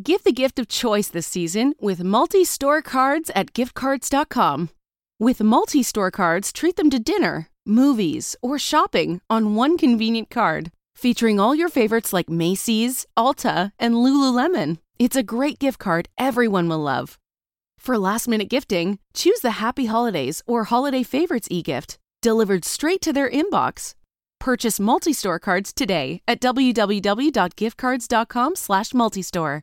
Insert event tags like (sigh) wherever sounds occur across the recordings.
Give the gift of choice this season with multi store cards at giftcards.com. With multi store cards, treat them to dinner, movies, or shopping on one convenient card, featuring all your favorites like Macy's, Ulta, and Lululemon. It's a great gift card everyone will love. For last minute gifting, choose the Happy Holidays or Holiday Favorites e gift, delivered straight to their inbox. Purchase multi-store cards today at www.giftcards.com/slash multistore.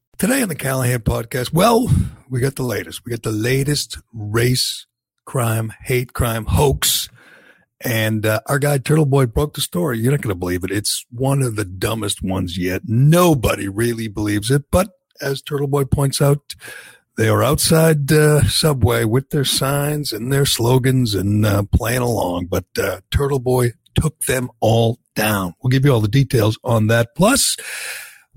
Today on the Callahan podcast, well, we got the latest. We got the latest race crime, hate crime hoax. And uh, our guy Turtle Boy broke the story. You're not going to believe it. It's one of the dumbest ones yet. Nobody really believes it. But as Turtle Boy points out, they are outside uh, Subway with their signs and their slogans and uh, playing along. But uh, Turtle Boy took them all down. We'll give you all the details on that. Plus,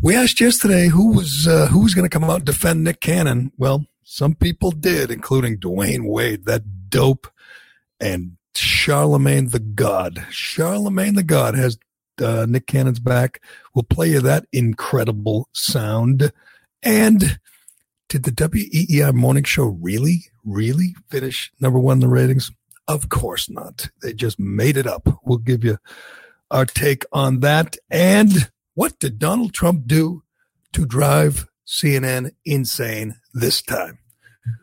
we asked yesterday who was uh, who was going to come out and defend Nick Cannon. Well, some people did, including Dwayne Wade, that dope, and Charlamagne Tha God. Charlamagne Tha God has uh, Nick Cannon's back. We'll play you that incredible sound. And did the WEEI morning show really, really finish number one in the ratings? Of course not. They just made it up. We'll give you our take on that. And what did Donald Trump do to drive CNN insane this time?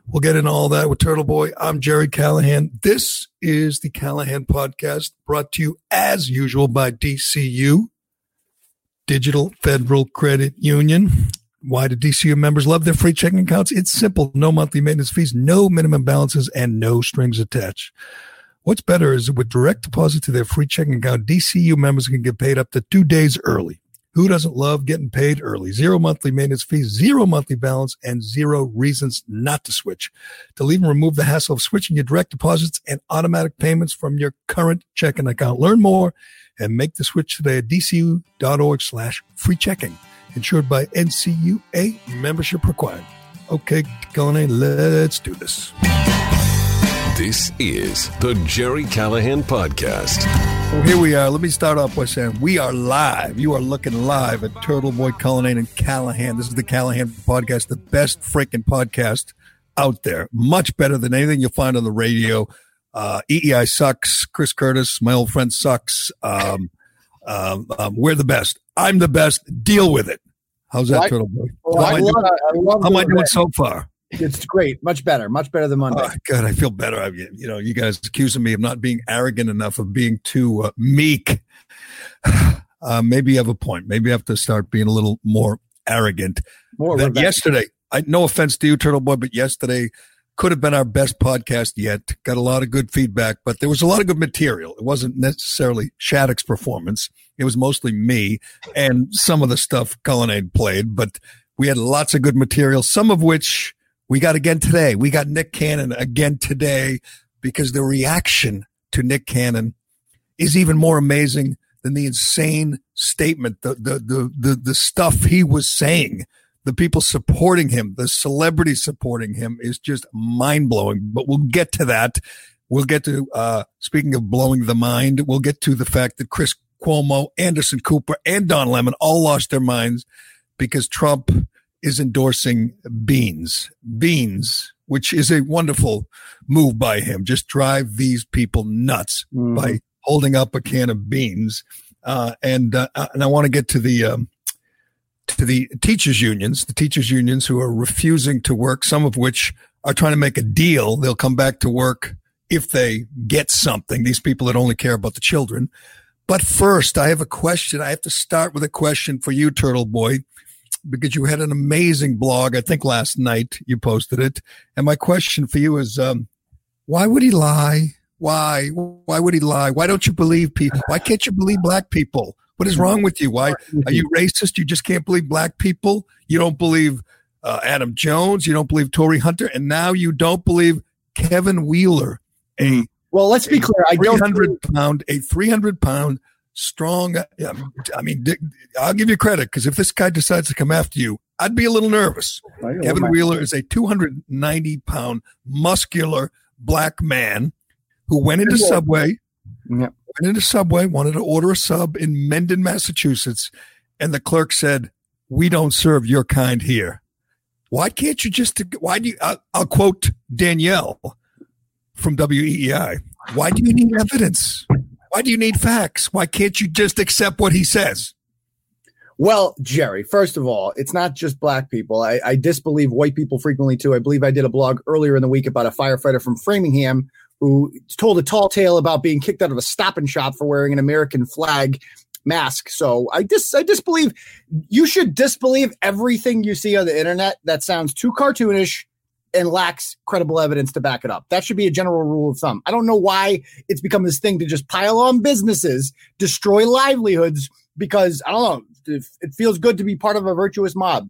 We'll get into all that with Turtle Boy. I'm Gerry Callahan. This is the Callahan Podcast brought to you as usual by DCU, Digital Federal Credit Union. Why do DCU members love their free checking accounts? It's simple. No monthly maintenance fees, no minimum balances, and no strings attached. What's better is with direct deposit to their free checking account, DCU members can get paid up to two days early. Who doesn't love getting paid early? Zero monthly maintenance fees, zero monthly balance, and zero reasons not to switch. To leave and remove the hassle of switching your direct deposits and automatic payments from your current checking account. Learn more and make the switch today at dcu.org slash free checking. Insured by NCUA, membership required. Okay, Callahan, let's do this. This is the Gerry Callahan Podcast. Well, here we are. Let me start off by saying we are live. You are looking live at Turtle Boy Cullinane and Callahan. This is the Callahan Podcast, the best freaking podcast out there. Much better than anything you'll find on the radio. Uh, EEI sucks. Chris Curtis, my old friend, sucks. Um, um, um, we're the best. I'm the best. Deal with it. How's that, Well, Turtle Boy? Well, how I am I love- doing, I how am I doing so far? It's great, much better, much better than Monday. Oh, good. I feel better. I, you know, you guys accusing me of not being arrogant enough, of being too uh, meek. (sighs) Uh, maybe you have a point. Maybe I have to start being a little more arrogant. More revenge. yesterday, I no offense to you, Turtle Boy, but yesterday could have been our best podcast yet. Got a lot of good feedback, but there was a lot of good material. It wasn't necessarily Shattuck's performance. It was mostly me and some of the stuff Cullinane played, but we had lots of good material, some of which we got again today. We got Nick Cannon again today because the reaction to Nick Cannon is even more amazing than the insane statement, the the the the, the stuff he was saying the people supporting him, the celebrities supporting him is just mind blowing. But we'll get to that. We'll get to, uh, speaking of blowing the mind, we'll get to the fact that Chris Cuomo, Anderson Cooper, and Don Lemon all lost their minds because Trump is endorsing beans, beans, which is a wonderful move by him. Just drive these people nuts Mhm. by holding up a can of beans. Uh, and, uh, and I want to get to the, um, to the teachers unions, the teachers unions who are refusing to work, some of which are trying to make a deal. They'll come back to work if they get something. These people that only care about the children. But first, I have a question. I have to start with a question for you, Turtle Boy, because you had an amazing blog. I think last night you posted it. And my question for you is, um, why would he lie? Why? Why would he lie? Why don't you believe people? Why can't you believe black people? What is wrong with you? Why are you racist? You just can't believe black people? You don't believe uh, Adam Jones? You don't believe Torii Hunter? And now you don't believe Kevin Wheeler, a Well, let's be clear. I don't. hundred pound, a three hundred pound strong. I mean, I'll give you credit because if this guy decides to come after you, I'd be a little nervous. Kevin Wheeler is a two hundred ninety pound muscular black man who went into Subway, Yeah. went into Subway, wanted to order a sub in Mendon, Massachusetts, and the clerk said, "We don't serve your kind here." Why can't you just? Why do you? I'll, I'll quote Danielle from WEEI. Why do you need evidence? Why do you need facts? Why can't you just accept what he says? Well, Gerry, first of all, it's not just black people. I, I disbelieve white people frequently too. I believe I did a blog earlier in the week about a firefighter from Framingham who told a tall tale about being kicked out of a stop and shop for wearing an American flag mask. So I dis I disbelieve you should disbelieve everything you see on the internet that sounds too cartoonish and lacks credible evidence to back it up. That should be a general rule of thumb. I don't know why it's become this thing to just pile on businesses, destroy livelihoods because I don't know, it, it feels good to be part of a virtuous mob.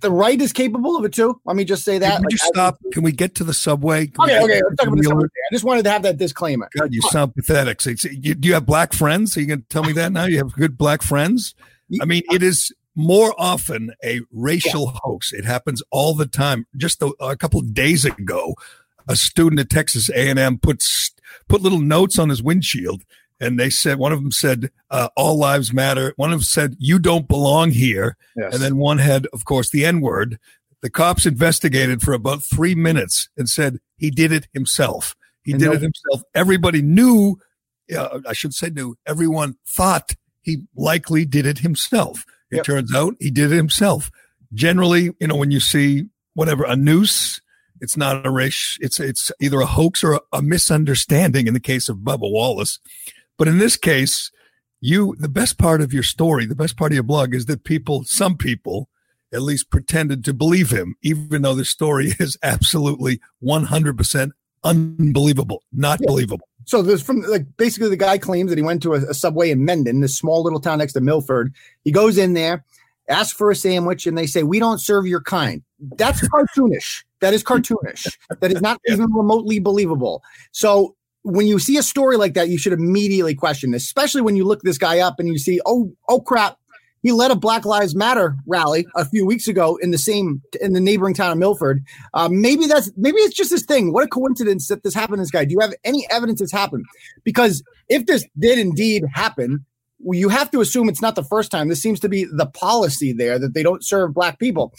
The right is capable of it too. Let me just say that. Can we Like, stop? Can we get to the subway? Can Okay, okay. to Let's talk about this. Wheeler? I just wanted to have that disclaimer. God, you sound pathetic. So, so you, do you have black friends? Are you going to tell me that now? You have good black friends? I mean, it is more often a racial hoax. It happens all the time. Just a, a couple of days ago, a student at Texas A&M put put little notes on his windshield, and they said one of them said uh, "All lives matter." One of them said "You don't belong here," Yes. and then one had, of course, the N word. The cops investigated for about three minutes and said he did it himself. He And did no- it himself. Everybody knew. Uh, I should say knew. Everyone thought he likely did it himself. It Yep. turns out he did it himself. Generally, you know, when you see whatever a noose, it's not a race. It's it's either a hoax or a, a misunderstanding. In the case of Bubba Wallace, but in this case, you the best part of your story, the best part of your blog is that people, some people, at least pretended to believe him, even though the story (laughs) is absolutely one hundred percent unbelievable, not Yeah. believable. So there's from like basically the guy claims that he went to a, a subway in Mendon, this small little town next to Milford. He goes in there, asks for a sandwich, and they say, "We don't serve your kind." That's (laughs) cartoonish. That is cartoonish. That is not Yeah. even remotely believable. So when you see a story like that, you should immediately question, especially when you look this guy up and you see, "Oh, oh crap." He led a Black Lives Matter rally a few weeks ago in the same in the neighboring town of Milford. Uh, maybe that's maybe it's just this thing. What a coincidence that this happened to this guy. Do you have any evidence it's happened? Because if this did indeed happen, you have to assume it's not the first time. This seems to be the policy there that they don't serve black people.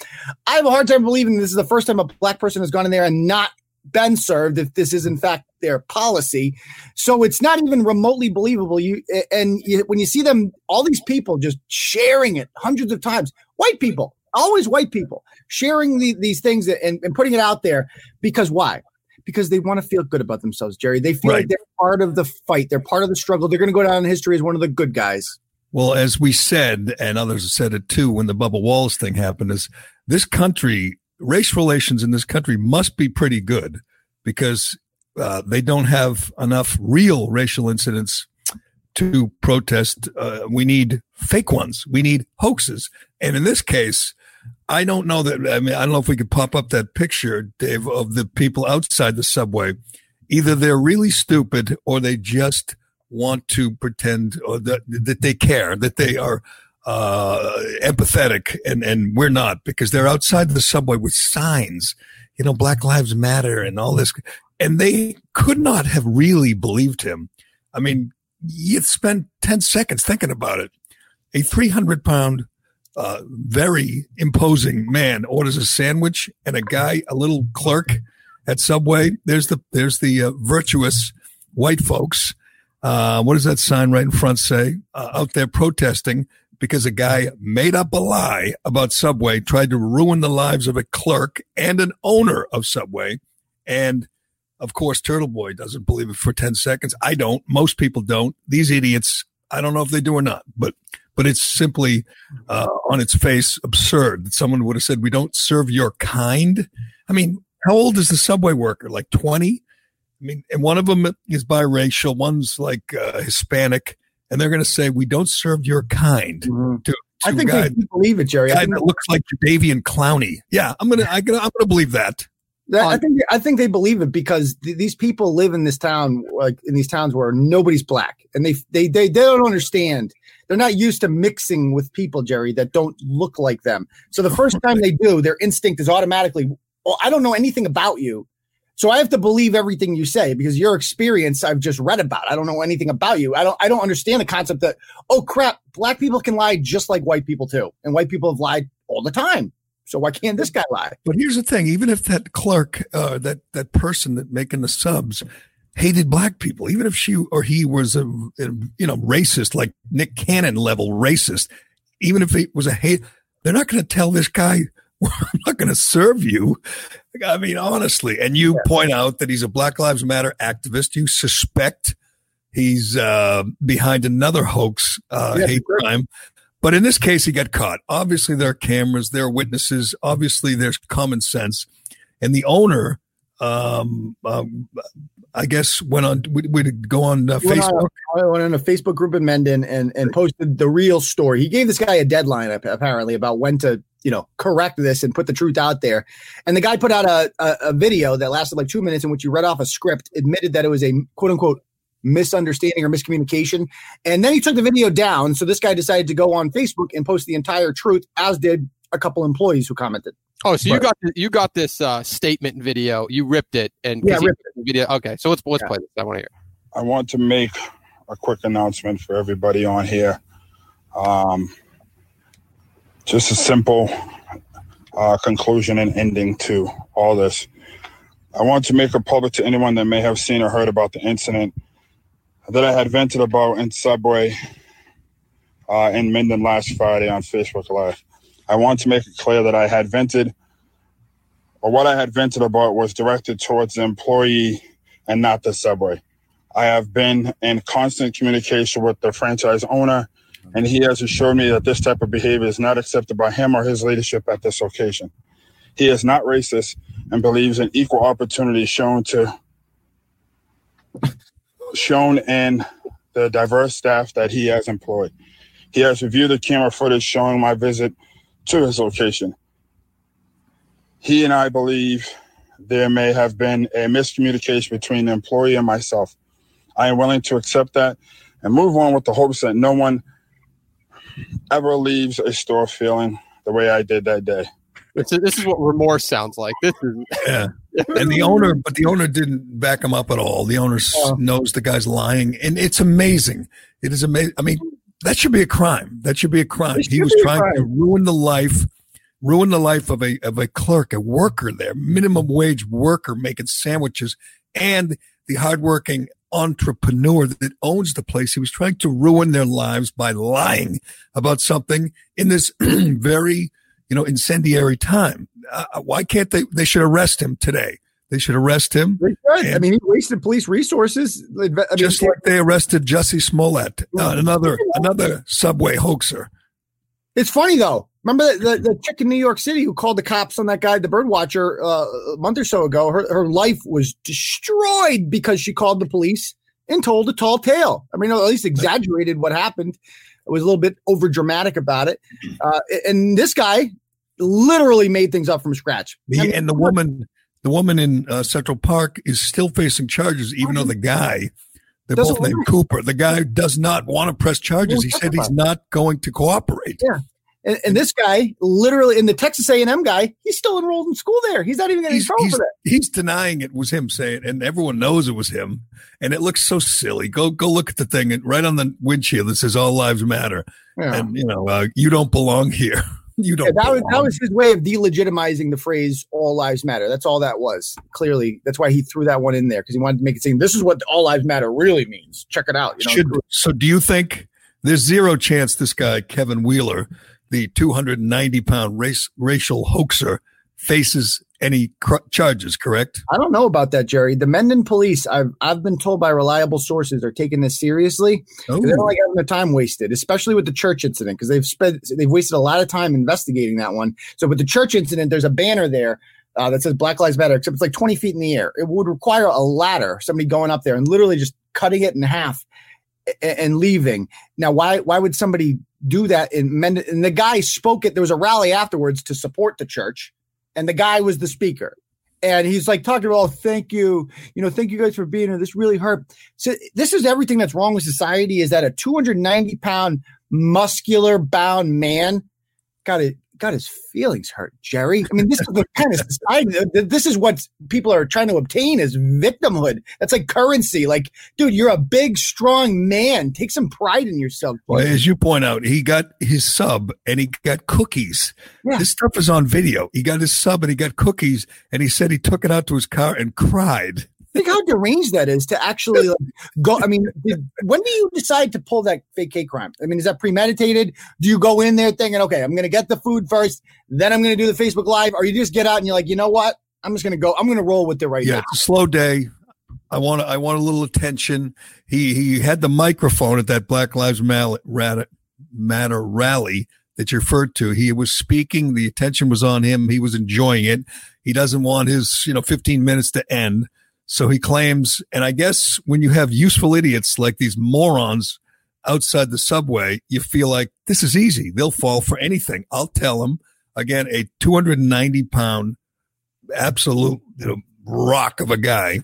I have a hard time believing this is the first time a black person has gone in there and not been served if this is in fact their policy. So it's not even remotely believable. You and you, when you see them, all these people just sharing it hundreds of times, white people, always white people, sharing the, these things and, and putting it out there because why? Because they want to feel good about themselves, Gerry. They feel Right. like they're part of the fight. They're part of the struggle. They're going to go down in history as one of the good guys. Well, as we said, and others have said it too, when the Bubba Wallace thing happened, is this country, race relations in this country must be pretty good because uh, they don't have enough real racial incidents to protest. Uh, we need fake ones. We need hoaxes. And in this case, I don't know that. I mean, I don't know if we could pop up that picture, Dave, of the people outside the subway. Either they're really stupid or they just want to pretend or that, that they care, that they are uh, empathetic, and, and we're not because they're outside the subway with signs, you know, Black Lives Matter and all this. And they could not have really believed him. I mean, you spend 10 seconds thinking about it. A 300 pound, uh, very imposing man orders a sandwich and a guy, a little clerk at Subway. There's the, there's the uh, virtuous white folks. Uh, what does that sign right in front say? Uh, out there protesting because a guy made up a lie about Subway, tried to ruin the lives of a clerk and an owner of Subway. And of course, Turtle Boy doesn't believe it for 10 seconds. I don't. Most people don't. These idiots, I don't know if they do or not, but but it's simply uh, on its face absurd that someone would have said, "We don't serve your kind." I mean, how old is the subway worker? Like 20? I mean, and one of them is biracial, one's like uh, Hispanic, and they're going to say, "We don't serve your kind." Mm-hmm. To, to I think guy, they believe it, Gerry. I guy think, that looks like Davian Clowney. Yeah, I'm gonna, I gonna, I'm gonna believe that. that- I think I think they believe it because th- these people live in this town, like in these towns where nobody's black, and they they they, they don't understand. They're not used to mixing with people, Gerry, that don't look like them. So the first time they do, their instinct is automatically, "Well, I don't know anything about you." So I have to believe everything you say because your experience I've just read about. I don't know anything about you. I don't I don't understand the concept that oh crap, black people can lie just like white people too. And white people have lied all the time. So why can't this guy lie? But here's the thing: even if that clerk, uh, that that person that making the subs, hated black people, even if she or he was a, a you know racist, like Nick Cannon level racist, even if he was a hate, they're not going to tell this guy, (laughs) "I'm not going to serve you." I mean, honestly, and you point out that he's a Black Lives Matter activist. You suspect he's uh, behind another hoax, uh, Yeah, hate sure. crime. But in this case, he got caught. Obviously, there are cameras, there are witnesses. Obviously, there's common sense. And the owner, um, um, I guess, went on, we would go on uh, Went on- Facebook. I went in a Facebook group in Mendon and and posted the real story. He gave this guy a deadline apparently about when to you know correct this and put the truth out there. And the guy put out a, a a video that lasted like two minutes in which he read off a script, admitted that it was a quote unquote misunderstanding or miscommunication, and then he took the video down. So this guy decided to go on Facebook and post the entire truth, as did a couple employees who commented. Oh, so you got you got this uh, statement video. You ripped it and Yeah, 'cause he ripped put the video. Okay, so let's let's Yeah. play this. I want to hear. I want to make a quick announcement for everybody on here. Um, just a simple uh, conclusion and ending to all this. I want to make it public to anyone that may have seen or heard about the incident that I had vented about in Subway uh, in Mendon last Friday on Facebook Live. I want to make it clear that I had vented, or what I had vented about was directed towards the employee and not the Subway. I have been in constant communication with the franchise owner, and he has assured me that this type of behavior is not accepted by him or his leadership at this location. He is not racist and believes in equal opportunity shown to shown in the diverse staff that he has employed. He has reviewed the camera footage showing my visit to his location. He and I believe there may have been a miscommunication between the employee and myself. I am willing to accept that and move on with the hopes that no one ever leaves a store feeling the way I did that day. This is, this is what remorse sounds like. This is Yeah. (laughs) And the owner, but the owner didn't back him up at all. The owner s- knows the guy's lying. And it's amazing. It is amazing. I mean, that should be a crime. That should be a crime. He was trying to ruin the life, ruin the life of a of a clerk, a worker there, minimum wage worker making sandwiches, and the hardworking entrepreneur that owns the place. He was trying to ruin their lives by lying about something in this (clears throat) very, you know, incendiary time. Uh, why can't they? They should arrest him today. They should arrest him. Should. I mean, he wasted police resources. I mean, just like they arrested Jussie Smollett, uh, another another subway hoaxer. It's funny though. Remember the, the, the chick in New York City who called the cops on that guy, the bird watcher, uh, a month or so ago? Her, her life was destroyed because she called the police and told a tall tale. I mean, at least exaggerated what happened. It was a little bit over dramatic about it. Uh, and this guy literally made things up from scratch. I mean, and the woman, the woman in uh, Central Park is still facing charges, even though the guy, they're both named Cooper. The guy does not want to press charges. He said he's not going to cooperate. Yeah. And, and this guy, literally, in the Texas A&M guy, he's still enrolled in school there. He's not even getting in He's, trouble he's, for that. he's denying it was him saying, and everyone knows it was him. And it looks so silly. Go go look at the thing and right on the windshield that says "All Lives Matter," Yeah. and you know uh, you don't belong here. (laughs) You don't. Yeah, that was that was his way of delegitimizing the phrase "all lives matter." That's all that was. Clearly, that's why he threw that one in there because he wanted to make it seem this is what "all lives matter" really means. Check it out. You know, Should, so do you think there's zero chance this guy Kevin Wheeler, the 290 pound race racial hoaxer, faces any cr- charges? Correct. I don't know about that, Gerry. The Mendon police, I've I've been told by reliable sources, are taking this seriously. Oh, They don't like having their time wasted, especially with the church incident, because they've spent they've wasted a lot of time investigating that one. So with the church incident, there's a banner there uh, that says Black Lives Matter, except it's like 20 feet in the air. It would require a ladder, somebody going up there and literally just cutting it in half a- and leaving. Now, why why would somebody do that in Mendon? And the guy spoke it. There was a rally afterwards to support the church, and the guy was the speaker. And he's like talking about, oh, thank you, you know, thank you guys for being here. This really hurt. So this is everything that's wrong with society. Is that a 290 pound muscular bound man got it got his feelings hurt, Gerry? I mean, this is the kind of (laughs) society. This is what people are trying to obtain is victimhood. That's like currency. Like, dude, you're a big, strong man. Take some pride in yourself. Well, as you point out, he got his sub and he got cookies. Yeah. This stuff is on video. He got his sub and he got cookies, and he said he took it out to his car and cried. Think how deranged that is to actually like, go. I mean, did, when do you decide to pull that fake hate crime? I mean, is that premeditated? Do you go in there thinking, okay, I'm going to get the food first, then I'm going to do the Facebook Live, or you just get out and you're like, you know what? I'm just going to go. I'm going to roll with it right yeah, now. it's a slow day. I want to I want a little attention. He he had the microphone at that Black Lives Matter rally that you referred to. He was speaking. The attention was on him. He was enjoying it. He doesn't want his you know 15 minutes to end. So he claims, and I guess when you have useful idiots like these morons outside the subway, you feel like this is easy. They'll fall for anything. I'll tell them again, a 290 pound absolute you know, rock of a guy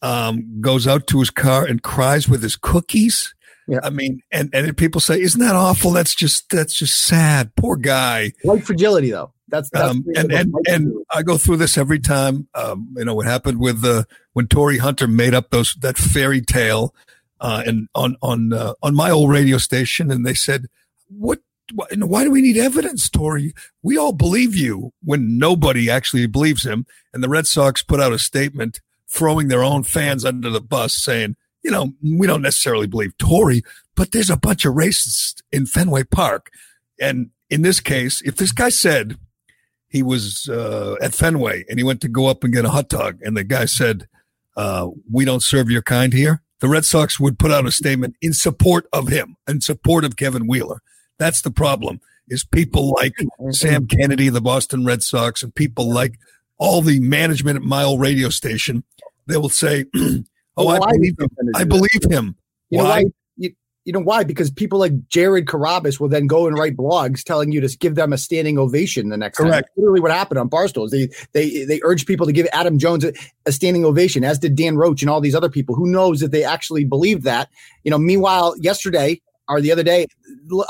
um, goes out to his car and cries with his cookies. Yeah. I mean, and and people say, "Isn't that awful? That's just that's just sad. Poor guy." White fragility, though. That's, that's Um, and and and. I go through this every time. Um, you know what happened with uh, when Torii Hunter made up those that fairy tale, uh, and on on uh, on my old radio station, and they said, "What? Why, why do we need evidence, Torii? We all believe you." When nobody actually believes him, and the Red Sox put out a statement throwing their own fans under the bus, saying, "You know, we don't necessarily believe Torii, but there's a bunch of racists in Fenway Park." And in this case, if this guy said he was uh, at Fenway and he went to go up and get a hot dog, and the guy said, uh, "We don't serve your kind here." The Red Sox would put out a statement in support of him, in support of Kevin Wheeler. That's the problem. Is people like Sam Kennedy, the Boston Red Sox, and people like all the management at old radio station. They will say, (clears throat) "Oh, I Why believe him. I believe him." You know Why? You, know why? Because people like Jared Carrabis will then go and write blogs telling you to give them a standing ovation the next time. Correct. That's literally what happened on Barstools. They they they urged people to give Adam Jones a, a standing ovation, as did Dan Roche and all these other people. Who knows if they actually believed that? You know. Meanwhile, yesterday or the other day,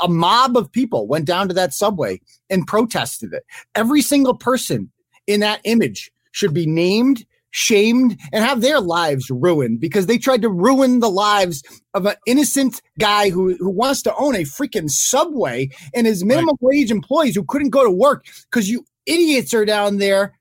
a mob of people went down to that subway and protested it. Every single person in that image should be named, shamed, and have their lives ruined because they tried to ruin the lives of an innocent guy who, who wants to own a freaking subway and his minimum wage employees who couldn't go to work because you idiots are down there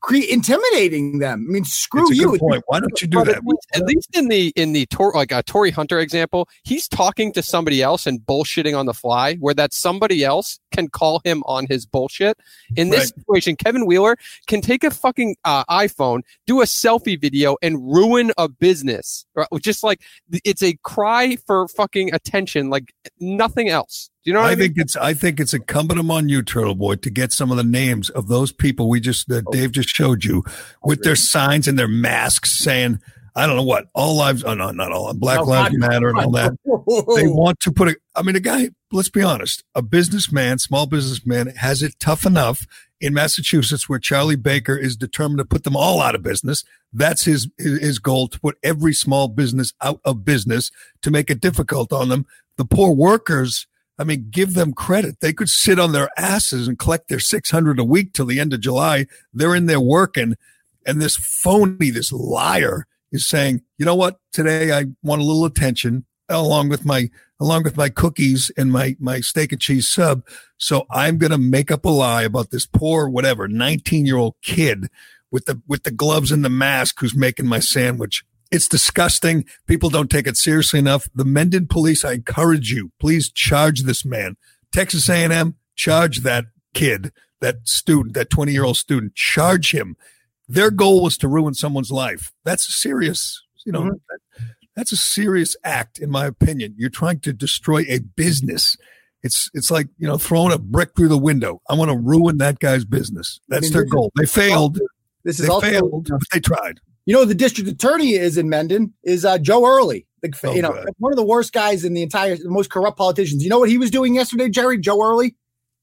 cre- intimidating them. I mean, screw It's a you. good point. Why don't you do that? At least in the in the Tor, like a Torii Hunter example, he's talking to somebody else and bullshitting on the fly, where that somebody else can call him on his bullshit. In this Right. situation, Kevin Wheeler can take a fucking uh, iPhone, do a selfie video, and ruin a business. Right? Just like it's a cry for fucking attention, like nothing else. Do you know I, I mean? think it's I think it's incumbent upon you, Turtle Boy, to get some of the names of those people we just that oh. Dave just showed you with their signs and their masks saying, I don't know what, all lives oh no, not all Black No, Lives God, Matter and all that. They (laughs) want to put a I mean a guy, let's be honest, a businessman, small businessman has it tough enough in Massachusetts where Charlie Baker is determined to put them all out of business. That's his his goal to put every small business out of business to make it difficult on them. The poor workers I mean, give them credit. They could sit on their asses and collect their 600 a week till the end of July. They're in there working. And this phony, this liar is saying, you know what? Today I want a little attention along with my, along with my cookies and my, my steak and cheese sub. So I'm going to make up a lie about this poor, whatever, 19 year old kid with the, with the gloves and the mask who's making my sandwich. It's disgusting. People don't take it seriously enough. The Mendon police, I encourage you, please charge this man. Texas A&M, charge that kid, that student, that 20 year old student, charge him. Their goal was to ruin someone's life. That's a serious, you know, that, that's a serious act, in my opinion. You're trying to destroy a business. It's, it's like, you know, throwing a brick through the window. I want to ruin that guy's business. That's mean, their goal. They failed. This is They also failed, but they tried. You know, the district attorney is in Mendon is uh, Joe Early. The, Oh, you know, God. one of the worst guys in the entire, the most corrupt politicians. You know what he was doing yesterday, Gerry? Joe Early.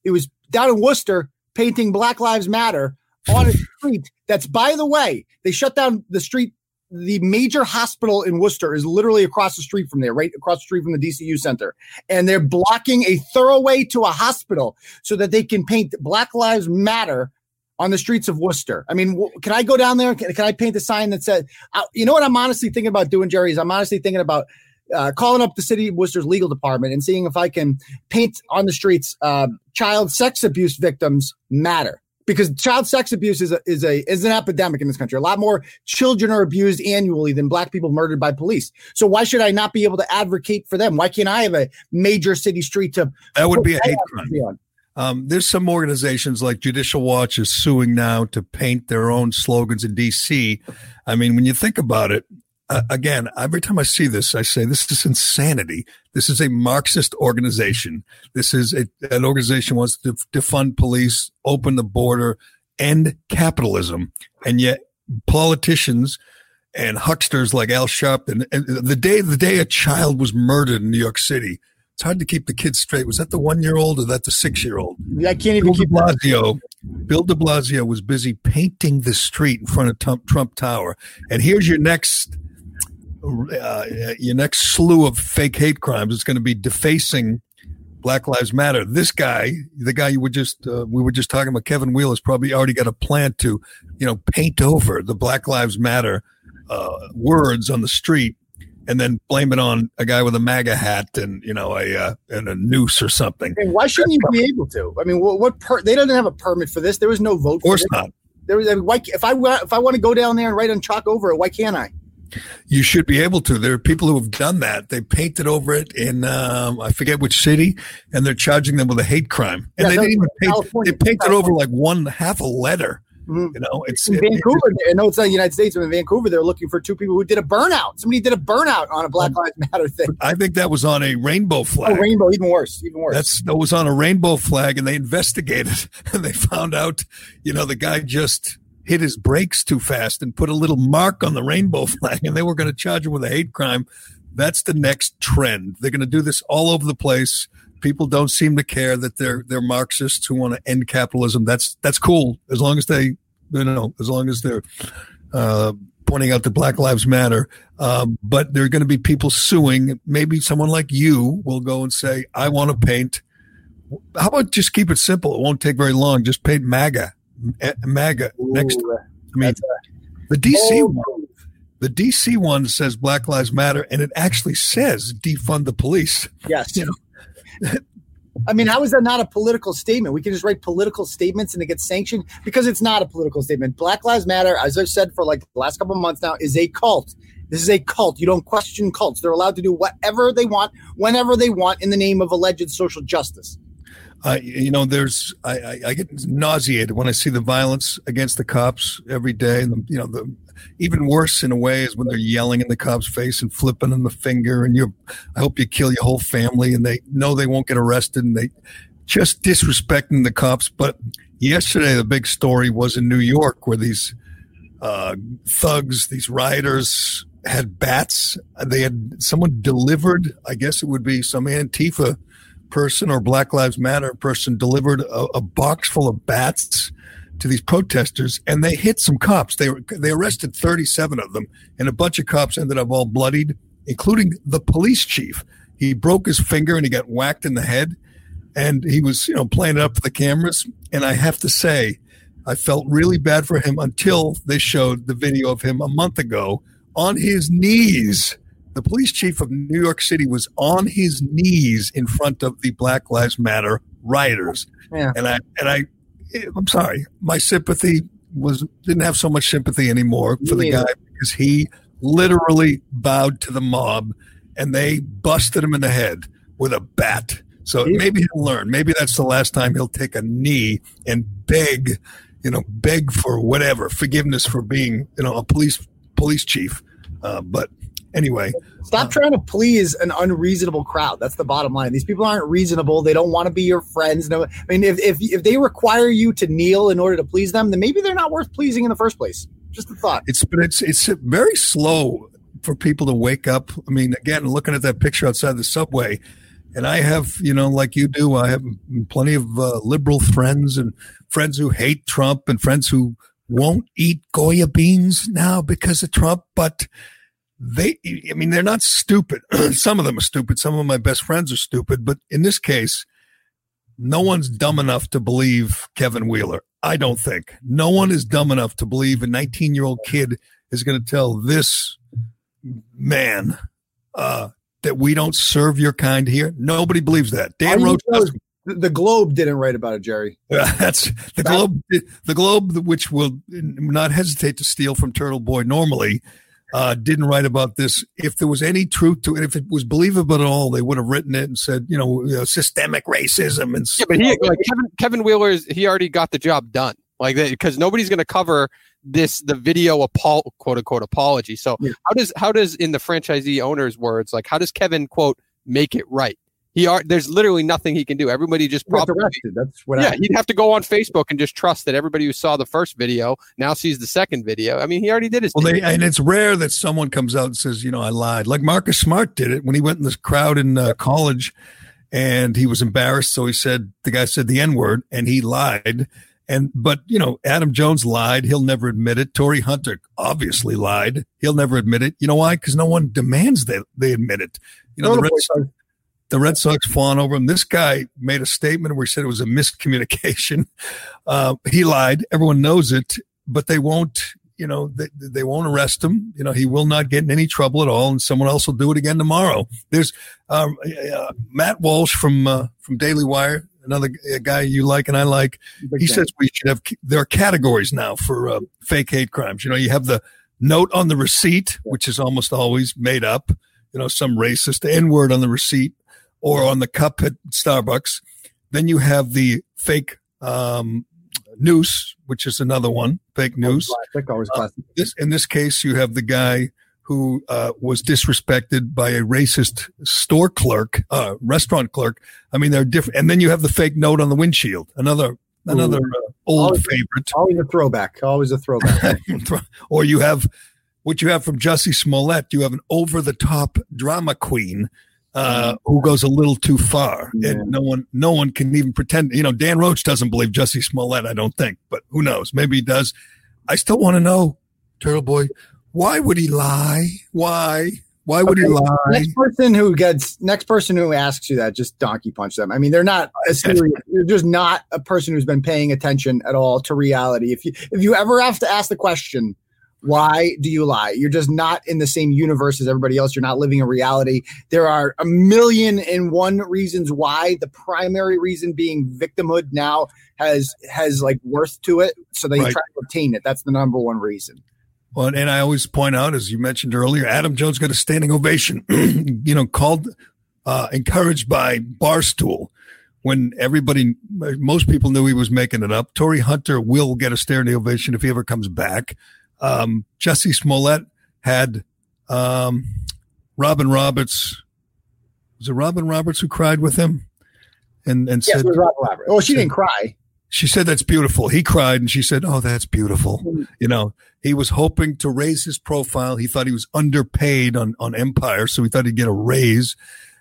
He was down in Worcester painting Black Lives Matter on a street. That's, by the way, they shut down the street. The major hospital in Worcester is literally across the street from there, right across the street from the DCU center. And they're blocking a thoroughway to a hospital so that they can paint Black Lives Matter on the streets of Worcester. I mean, w- can I go down there? Can, can I paint a sign that says, uh, you know what I'm honestly thinking about doing, Gerry, is I'm honestly thinking about uh, calling up the city of Worcester's legal department and seeing if I can paint on the streets uh, child sex abuse victims matter. Because child sex abuse is a, is a is an epidemic in this country. A lot more children are abused annually than black people murdered by police. So why should I not be able to advocate for them? Why can't I have a major city street to That would be a hate crime. on? Um, there's some organizations like Judicial Watch is suing now to paint their own slogans in DC. I mean, when you think about it, uh, again, every time I see this, I say this is insanity. This is a Marxist organization. This is a, an organization wants to defund police, open the border, end capitalism, and yet politicians and hucksters like Al Sharpton. And the day the day a child was murdered in New York City, it's hard to keep the kids straight. Was that the one year old or that the six year old? I can't even Bill keep de Blasio, Bill de Blasio was busy painting the street in front of Trump, Trump Tower. And here's your next, uh, your next slew of fake hate crimes. It's going to be defacing Black Lives Matter. This guy, the guy you were just, uh, we were just talking about, Kevin Wheel, has probably already got a plan to, you know, paint over the Black Lives Matter uh, words on the street. And then blame it on a guy with a MAGA hat and you know a uh, and a noose or something. I mean, why shouldn't you be able to? I mean, what, what per, they don't have a permit for this. There was no vote. Of course not. There was. I mean, why, if I if I want to go down there and write on chalk over it, why can't I? You should be able to. There are people who have done that. They painted over it in um, I forget which city, and they're charging them with a hate crime. And Yeah, they didn't even paint. California. They painted over like one half a letter. Mhm. You know, it's In it- Vancouver, I know it's not the United States, but in Vancouver, they're looking for two people who did a burnout. Somebody did a burnout on a Black Lives Matter thing. I think that was on a rainbow Oh, flag. rainbow, even worse, even worse. That's that was on a rainbow flag, and they investigated, (laughs) and they found out, you know, the guy just hit his brakes too fast and put a little mark on the rainbow (laughs) flag, and they were going to charge him with a hate crime. That's the next trend. They're going to do this all over the place. People don't seem to care that they're they're Marxists who want to end capitalism. That's that's cool as long as they, you know, as long as they're uh, pointing out that Black Lives Matter. Um, but there are going to be people suing. Maybe someone like you will go and say, "I want to paint." How about just keep it simple? It won't take very long. Just paint MAGA, MAGA next. I mean, the DC oh, one, the DC one says Black Lives Matter, and it actually says defund the police. yes. You I mean, how is that not a political statement? We can just write political statements and it gets sanctioned because it's not a political statement. Black Lives Matter, as I've said for like the last couple of months now, is a cult. This is a cult. You don't question cults. They're allowed to do whatever they want, whenever they want, in the name of alleged social justice. I, you know, there's I, I, I get nauseated when I see the violence against the cops every day, you know the even worse in a way is when they're yelling in the cop's face and flipping them the finger, and you, I hope you kill your whole family, and they know they won't get arrested, and they just disrespecting the cops. But yesterday, the big story was in New York where these uh, thugs, these rioters, had bats. They had someone delivered. I guess it would be some Antifa person or Black Lives Matter person delivered a, a box full of bats to these protesters, and they hit some cops. They they arrested 37 of them, and a bunch of cops ended up all bloodied, including the police chief. He broke his finger and he got whacked in the head, and he was you know playing it up for the cameras. And I have to say, I felt really bad for him until they showed the video of him a month ago on his knees. The police chief of New York City was on his knees in front of the Black Lives Matter rioters. Yeah. And I and I I'm sorry, my sympathy was didn't have so much sympathy anymore for the guy because he literally bowed to the mob and they busted him in the head with a bat. So maybe he'll learn. Maybe that's the last time he'll take a knee and beg, you know, beg for whatever forgiveness for being, you know, a police police chief. Uh, but anyway, Stop trying to please an unreasonable crowd. That's the bottom line. These people aren't reasonable. They don't want to be your friends. No, I mean, if, if if they require you to kneel in order to please them, then maybe they're not worth pleasing in the first place. Just a thought. It's but it's it's very slow for people to wake up. I mean, again, looking at that picture outside the subway, and I have you know, like you do, I have plenty of uh, liberal friends and friends who hate Trump and friends who won't eat Goya beans now because of Trump, but. They, I mean, they're not stupid. (clears throat) some of them are stupid. Some of my best friends are stupid. But in this case, no one's dumb enough to believe Kevin Wheeler. I don't think. No one is dumb enough to believe a 19 year old kid is going to tell this man uh, that we don't serve your kind here. Nobody believes that. Dan Roche know is doesn't. The, the Globe didn't write about it, Gerry. (laughs) That's the Globe. The Globe, which will not hesitate to steal from Turtle Boy normally, uh, didn't write about this. If there was any truth to it, if it was believable at all, they would have written it and said, you know, you know, systemic racism and Yeah, but he like Kevin Kevin Wheeler is he already got the job done. Like that because nobody's going to cover this the video apol- quote unquote apology. So Yeah. how does how does in the franchisee owner's words like how does Kevin quote make it right? He are there's literally nothing he can do. Everybody just He probably arrested. That's what yeah, happened. he'd have to go on Facebook and just trust that everybody who saw the first video now sees the second video. I mean, he already did his. Well, thing. they and it's rare that someone comes out and says, you know, I lied. Like Marcus Smart did it when he went in this crowd in uh, college, and he was embarrassed, so he said the guy said the n word, and he lied. And but you know, Adam Jones lied. He'll never admit it. Torii Hunter obviously lied. He'll never admit it. You know why? Because no one demands that they admit it. You know, the Red, Boy Sox, does. The Red Sox fawn over him. This guy made a statement where he said it was a miscommunication. (laughs) Uh, he lied. Everyone knows it, but they won't. You know, they, they won't arrest him. You know, he will not get in any trouble at all, and someone else will do it again tomorrow. There's um, uh, Matt Walsh from uh, from Daily Wire, another guy you like and I like. Big He fan. says we should have. There are categories now for uh, fake hate crimes. You know, you have the note on the receipt, which is almost always made up. You know, some racist N word on the receipt or on the cup at Starbucks. Then you have the fake um, noose, which is another one, fake news. Classic, always Uh. This in this case, you have the guy who uh, was disrespected by a racist store clerk, uh, restaurant clerk. I mean, they're different. And then you have the fake note on the windshield, another another uh, old Always- favorite. Always a throwback. Always a throwback. (laughs) or you have what you have from Jussie Smollett. You have an over the top drama queen uh, who goes a little too far, Yeah. and no one no one can even pretend. You know, Dan Roche doesn't believe Jussie Smollett. I don't think, but who knows? Maybe he does. I still want to know, Turtle Boy, why would he lie? Why? Why would he lie? next person who gets next person who asks you that just donkey punch them i mean they're not a serious they're just not a person who's been paying attention at all to reality if you if you ever have to ask the question why do you lie you're just not in the same universe as everybody else you're not living a reality there are a million and one reasons why the primary reason being victimhood now has has like worth to it so they Right. try to obtain it that's the number one reason Well, and I always point out, as you mentioned earlier, Adam Jones got a standing ovation, (clears throat) you know, called, uh, encouraged by Barstool when everybody, most people knew he was making it up. Torii Hunter will get a standing ovation if he ever comes back. Um, Jussie Smollett had um, Robin Roberts. Was it Robin Roberts who cried with him? And and Yes, said it was Robin Roberts. Oh, she didn't cry. she said that's beautiful. He cried and she said, "Oh, that's beautiful." You know, he was hoping to raise his profile. He thought he was underpaid on on Empire, so he thought he'd get a raise.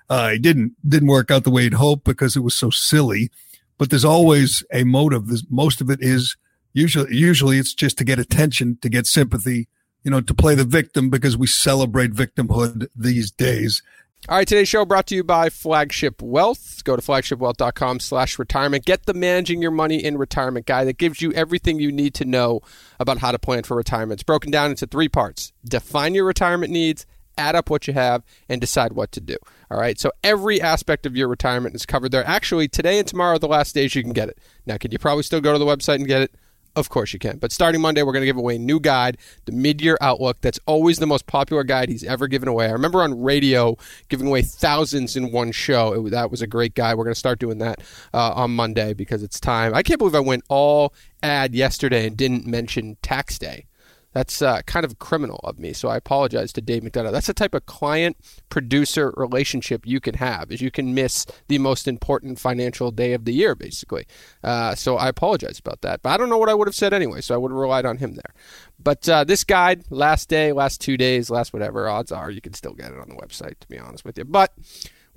Uh, it didn't didn't work out the way he'd hoped because it was so silly. But there's always a motive. There's, most of it is usually usually it's just to get attention, to get sympathy, you know, to play the victim because we celebrate victimhood these days. All right, today's show brought to you by Flagship Wealth. Go to flagshipwealth.com slash retirement. Get the Managing Your Money in Retirement guide that gives you everything you need to know about how to plan for retirement. It's broken down into three parts. Define your retirement needs, add up what you have, and decide what to do. All right, so every aspect of your retirement is covered there. Actually, today and tomorrow are the last days you can get it. Now, can you probably still go to the website and get it? Of course you can. But starting Monday, we're going to give away a new guide, the Mid-Year Outlook. That's always the most popular guide he's ever given away. I remember on radio giving away thousands in one show. It, that was a great guide. We're going to start doing that uh, on Monday because it's time. I can't believe I went all ad yesterday and didn't mention tax day. That's uh, kind of criminal of me, so I apologize to Dave McDonough. That's the type of client-producer relationship you can have, is you can miss the most important financial day of the year, basically. Uh, so I apologize about that, but I don't know what I would have said anyway, so I would have relied on him there. But uh, this guide, last day, last two days, last whatever, odds are you can still get it on the website, to be honest with you. But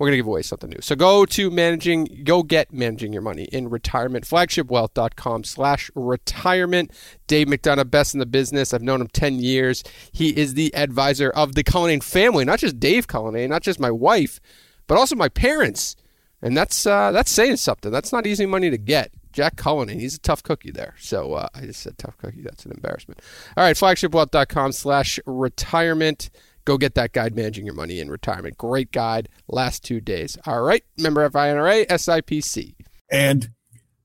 we're going to give away something new. So go to managing, go get managing your money in retirement, flagshipwealth.com slash retirement. Dave McDonough, best in the business. I've known him 10 years. He is the advisor of the Cullinane family, not just Dave Cullinane, not just my wife, but also my parents. And that's, uh, that's saying something. That's not easy money to get. Jack Cullinane, he's a tough cookie there. So uh, I just said tough cookie. That's an embarrassment. All right, flagshipwealth.com slash retirement. Go get that guide, Managing Your Money in Retirement. Great guide, last two days. All right, member FINRA, SIPC. And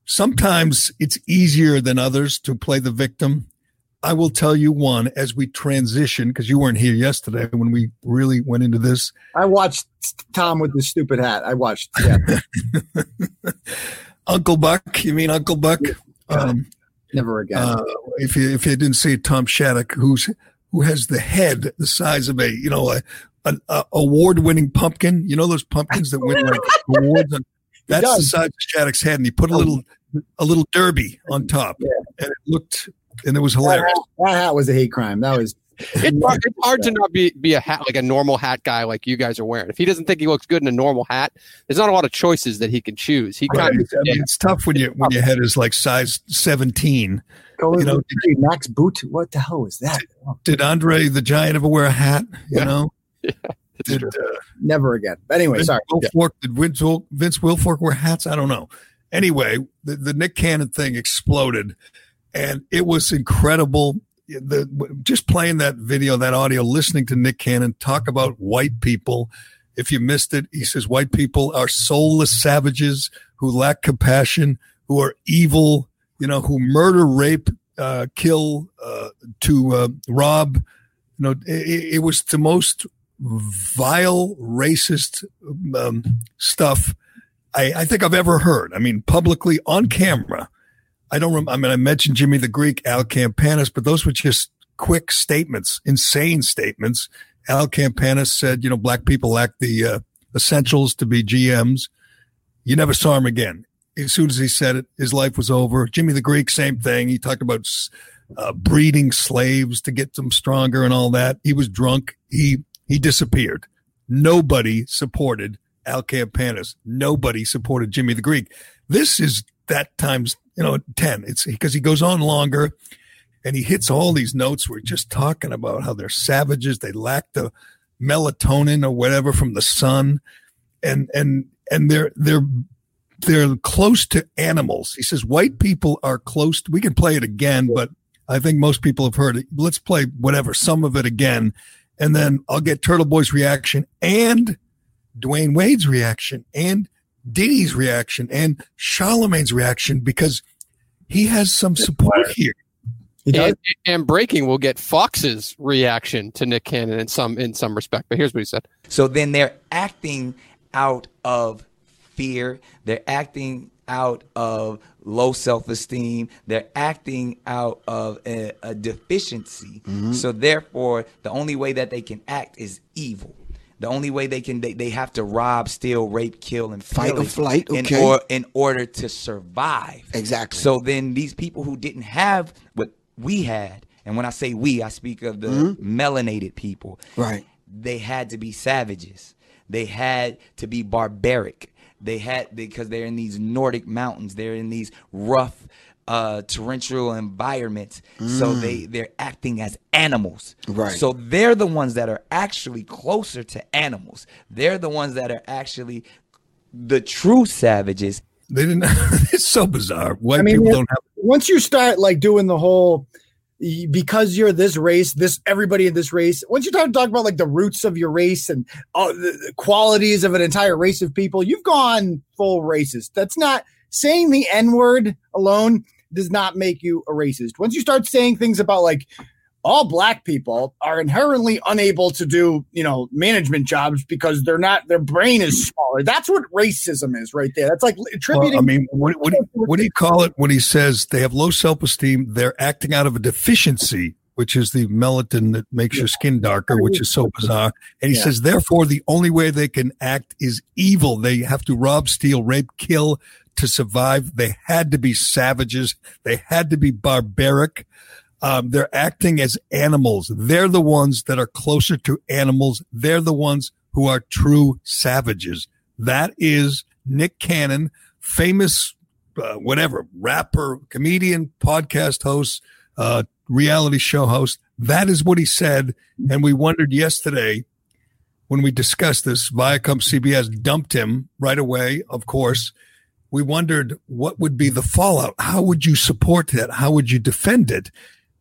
sometimes it's easier than others to play the victim. I will tell you one as we transition, because you weren't here yesterday when we really went into this. I watched Tom with the stupid hat. I watched. Yeah. (laughs) Uncle Buck, you mean Uncle Buck? Um, Never again. uh, if you if you didn't see Tom Shattuck, who's who has the head the size of a you know a, an a award winning pumpkin. You know those pumpkins that win like (laughs) awards. On, that's the size of Shattuck's head, and he put a oh. little a little derby on top, Yeah. and it looked and it was that, hilarious. hat, that hat was a hate crime. That was. It's (laughs) hard, it's hard to not be be a hat like a normal hat guy like you guys are wearing. If he doesn't think he looks good in a normal hat, there's not a lot of choices that he can choose. He Right. kind of I mean, it's tough when you when your head is like size seventeen. You know, Max Boot. What the hell is that? Did Andre the Giant ever wear a hat? You Yeah. know, (laughs) it's did uh, Never again. But anyway, Vince sorry. Wilfork, did Vince, Wil- Vince Wilfork wear hats? I don't know. Anyway, the, the Nick Cannon thing exploded, and it was incredible. The just playing that video, that audio, listening to Nick Cannon talk about white people. If you missed it, he says white people are soulless savages who lack compassion, who are evil, you know, who murder, rape, uh, kill, uh, to uh, rob. You know, it, it was the most vile, racist um, stuff I, I think I've ever heard. I mean, publicly on camera. I don't. remember. I mean, I mentioned Jimmy the Greek, Al Campanis, but those were just quick statements, insane statements. Al Campanis said, you know, black people lack the uh, essentials to be GMs. You never saw him again. As soon as he said it, his life was over. Jimmy the Greek, same thing. He talked about uh, breeding slaves to get them stronger and all that. He was drunk. He he disappeared. Nobody supported Al Campanis. Nobody supported Jimmy the Greek. This is that times you know ten. It's because he goes on longer, and he hits all these notes. We're just talking about how they're savages. They lack the melatonin or whatever from the sun, and and and they're they're they're close to animals. He says white people are close. To, we can play it again, but I think most people have heard it. Let's play whatever some of it again, and then I'll get Turtleboy's reaction and Dwayne Wade's reaction and Diddy's reaction and Charlamagne's reaction because he has some support here. He. And, and breaking will get Fox's reaction to Nick Cannon in some in some respect. But here's what he said. So then they're acting out of fear. They're acting out of low self-esteem. They're acting out of a, a deficiency. Mm-hmm. So therefore, the only way that they can act is evil. The only way they can they, they have to rob, steal, rape, kill, and Fight or flight, in, or, in order to survive. Exactly. So then these people who didn't have what we had, and when I say we, I speak of the melanated people. Mm-hmm. Right. They had to be savages. They had to be barbaric. They had because they're in these Nordic mountains. They're in these rough uh, torrential environments. So they they're acting as animals. Mm. Right. So they're the ones that are actually closer to animals. They're the ones that are actually the true savages. They didn't. (laughs) it's so bizarre. White I mean, people don't have. once you start like doing the whole because you're this race, this everybody in this race. Once you start talking about like the roots of your race and the, the qualities of an entire race of people, you've gone full racist. That's not saying the N word alone does not make you a racist. Once you start saying things about like all black people are inherently unable to do, you know, management jobs because they're not their brain is smaller. That's what racism is right there. That's like attributing Well, I mean, what, what, do you- (laughs) what do you call it when he says they have low self esteem? They're acting out of a deficiency, which is the melatonin that makes your skin darker, which is so bizarre. And he Yeah. says, therefore, the only way they can act is evil. They have to rob, steal, rape, kill to survive. They had to be savages. They had to be barbaric. Um, they're acting as animals. They're the ones that are closer to animals. They're the ones who are true savages. That is Nick Cannon, famous, uh, whatever, rapper, comedian, podcast host, uh, reality show host. That is what he said. And we wondered yesterday when we discussed this, Viacom CBS dumped him right away, of course. We wondered what would be the fallout. How would you support that? How would you defend it?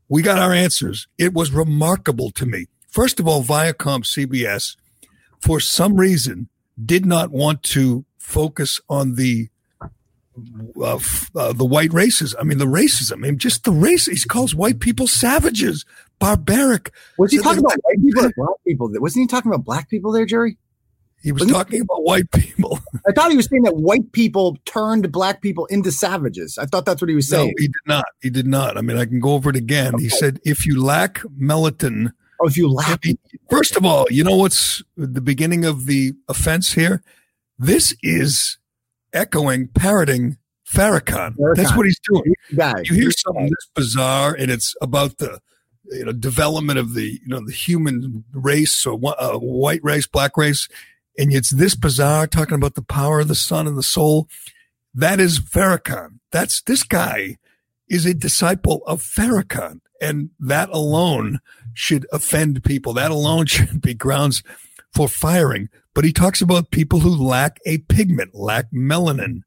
We got our answers. It was remarkable to me. First of all, Viacom CBS, for some reason, did not want to focus on the uh, f- uh, the white racism. I mean, the racism. I mean, just the race. He calls white people savages, barbaric. Was he So talking about white people black people? Wasn't he talking about black people there, Gerry? He was talking about white people. I thought he was saying that white people turned black people into savages. I thought that's what he was saying. No, he did not. He did not. I mean, I can go over it again. He said, if you lack melatonin, oh, if you laugh, First of all, you know what's the beginning of the offense here? This is echoing, parroting Farrakhan. That's what he's doing. guy. You hear something this bizarre, and it's about the you know development of the you know the human race or uh, white race, black race, and it's this bizarre talking about the power of the sun and the soul. That is Farrakhan. That's this guy is a disciple of Farrakhan, and that alone should offend people. That alone (laughs) should be grounds for firing. But he talks about people who lack a pigment, lack melanin.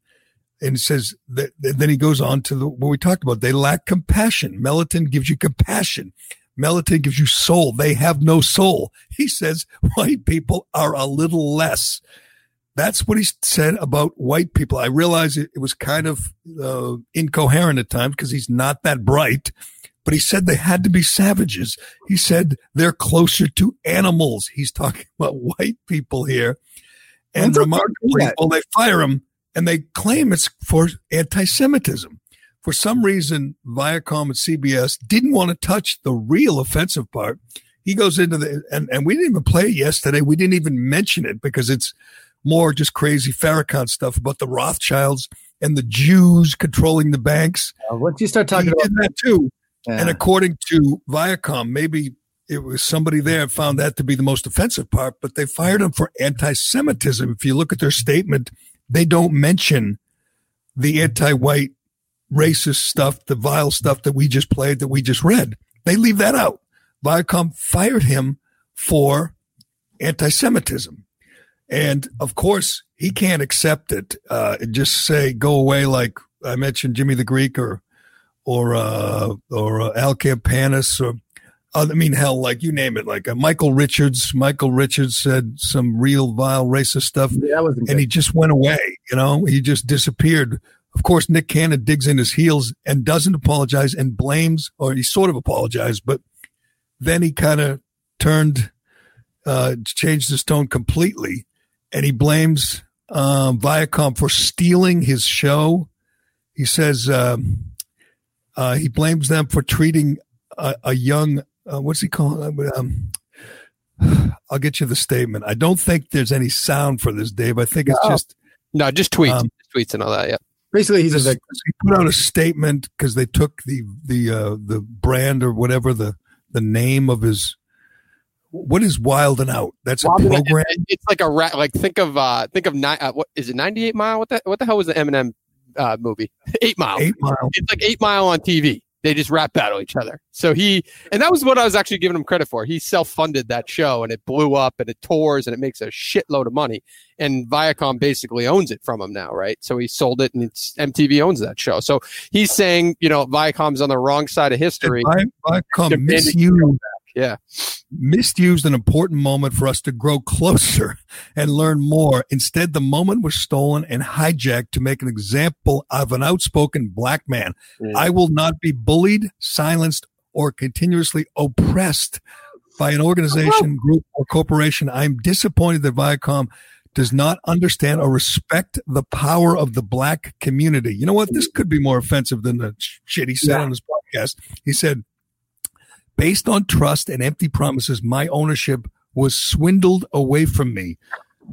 And says that then he goes on to the, what we talked about. They lack compassion. Melatonin gives you compassion. Melatonin gives you soul. They have no soul. He says white people are a little less. That's what he said about white people. I realize it, it was kind of uh, incoherent at times because he's not that bright, but he said they had to be savages. He said they're closer to animals. He's talking about white people here. And remarkably, well, they fire him and they claim it's for anti-Semitism. For some reason, Viacom and CBS didn't want to touch the real offensive part. He goes into the, and, and we didn't even play it yesterday. We didn't even mention it because it's more just crazy Farrakhan stuff about the Rothschilds and the Jews controlling the banks. Uh, once you start He talking about that too. Yeah. And according to Viacom, maybe it was somebody there found that to be the most offensive part, but they fired him for anti-Semitism. If you look at their statement, they don't mention the anti-white racist stuff, the vile stuff that we just played, that we just read. They leave that out. Viacom fired him for anti-Semitism. And of course, he can't accept it. Uh, and just say, go away, like I mentioned Jimmy the Greek or, or, uh, or uh, Al Campanis or, uh, I mean, hell, like you name it, like uh, Michael Richards. Michael Richards said some real vile racist stuff wasn't and good. he just went away. You know, he just disappeared. Of course, Nick Cannon digs in his heels and doesn't apologize and blames, or he sort of apologized, but then he kind of turned, uh, changed his tone completely, and he blames um, Viacom for stealing his show. He says um, uh, he blames them for treating a, a young, uh, what's he calling? Um, I'll get you the statement. I don't think there's any sound for this, Dave. I think it's just No, just tweets, Um, tweets and all that. Yeah. Basically, he's a victim. he put out a statement because they took the the uh, the brand or whatever the the name of his what is Wild and Out? That's a Wild and Out. program. It- It's like a rat. Like think of uh think of nine. Uh, what is it? Ninety eight mile. What the what the hell was the Eminem uh, movie? (laughs) Eight mile. Eight Mile. It's like eight mile on TV. They just rap battle each other. So he and that was what I was actually giving him credit for. He self funded that show and it blew up and it tours and it makes a shitload of money. And Viacom basically owns it from him now, right? So he sold it and it's MTV owns that show. So he's saying, you know, Viacom's on the wrong side of history. Vi- Viacom misused, Yeah. misused an important moment for us to grow closer (laughs) and learn more. Instead, the moment was stolen and hijacked to make an example of an outspoken black man. Mm. I will not be bullied, silenced, or continuously oppressed by an organization, group, or corporation. I'm disappointed that Viacom does not understand or respect the power of the black community. You know what? This could be more offensive than the shit he said Yeah. on his podcast. He said, based on trust and empty promises, my ownership was swindled away from me.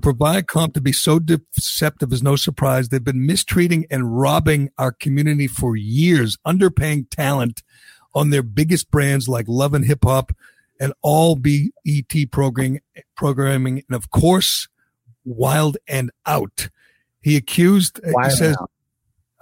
For Viacom to be so deceptive is no surprise. They've been mistreating and robbing our community for years, underpaying talent on their biggest brands like Love and Hip Hop and all BET programming, programming, and of course, Wild and Out. He accused, Wild he says, Out.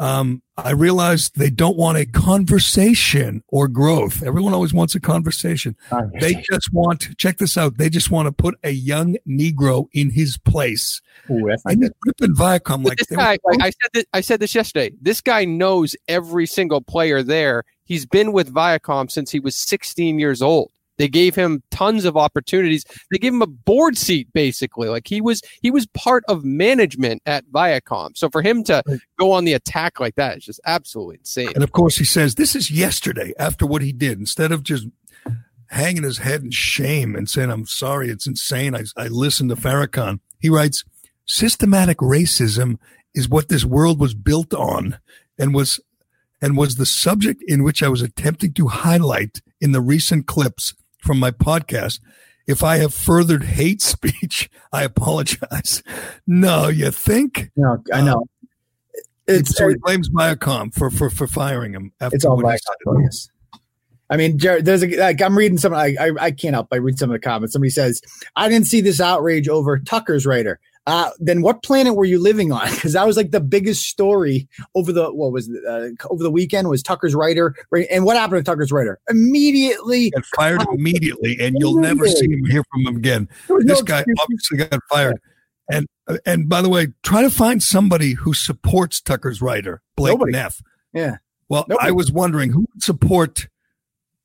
Um, I realized they don't want a conversation or growth. Everyone always wants a conversation. They just want, check this out, they just want to put a young Negro in his place. Ooh, that's And ripping Viacom like this guy, were- like I said, this, I said this yesterday. This guy knows every single player there. He's been with Viacom since he was 16 years old. They gave him tons of opportunities. They gave him a board seat, basically. Like he was, he was part of management at Viacom. So for him to go on the attack like that is just absolutely insane. And of course, he says this is yesterday after what he did. Instead of just hanging his head in shame and saying, I'm sorry, it's insane. I, I listened to Farrakhan. He writes, systematic racism is what this world was built on and was and was the subject in which I was attempting to highlight in the recent clips from my podcast. If I have furthered hate (laughs) speech, I apologize. No, you think? No, I know. Uh, it's so he blames Viacom for, for, for firing him. It's all he black I mean, Jared, there's a like I'm reading some. I, I I can't help. I read some of the comments. Somebody says, "I didn't see this outrage over Tucker's writer." Uh, then what planet were you living on? (laughs) Because that was like the biggest story over the what was it, uh, over the weekend was Tucker's writer. Right? And what happened to Tucker's writer? Immediately, got fired (laughs) immediately, and you'll never see him hear from him again. was no This guy excuse. obviously got fired. And and by the way, try to find somebody who supports Tucker's writer, Blake Nobody. Neff. Yeah. Well, Nobody. I was wondering who would support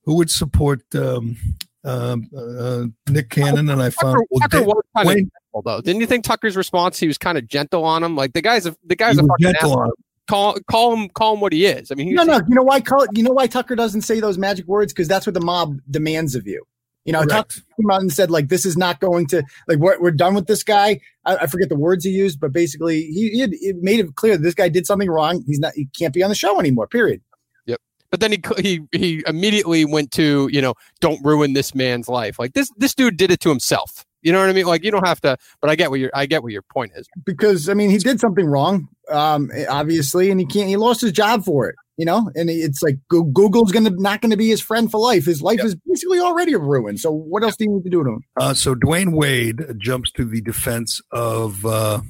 who would support um, um, uh, Nick Cannon, and I found Tucker, well, Tucker Dave- was kind of Wayne- gentle, though. Didn't you think Tucker's response? He was kind of gentle on him. Like the guy's a the guy's he a fucking asshole. Call call him call him what he is. I mean, he's, No, no. You know why? Call, you know why Tucker doesn't say those magic words? Because that's what the mob demands of you. You know, Correct. Tucker came out and said like, "This is not going to like we're, we're done with this guy." I, I forget the words he used, but basically he, he, had, he made it clear that this guy did something wrong. He's not. He can't be on the show anymore. Period. Yep. But then he he he immediately went to you know don't ruin this man's life. Like this this dude did it to himself. You know what I mean? Like you don't have to. But I get what your I get what your point is. Because I mean, he did something wrong, um, obviously, and he can't. He lost his job for it. You know, and it's like Google's gonna not going to be his friend for life. His life is basically already ruined. So what else do you need to do to him? Uh, so Dwayne Wade jumps to the defense of uh,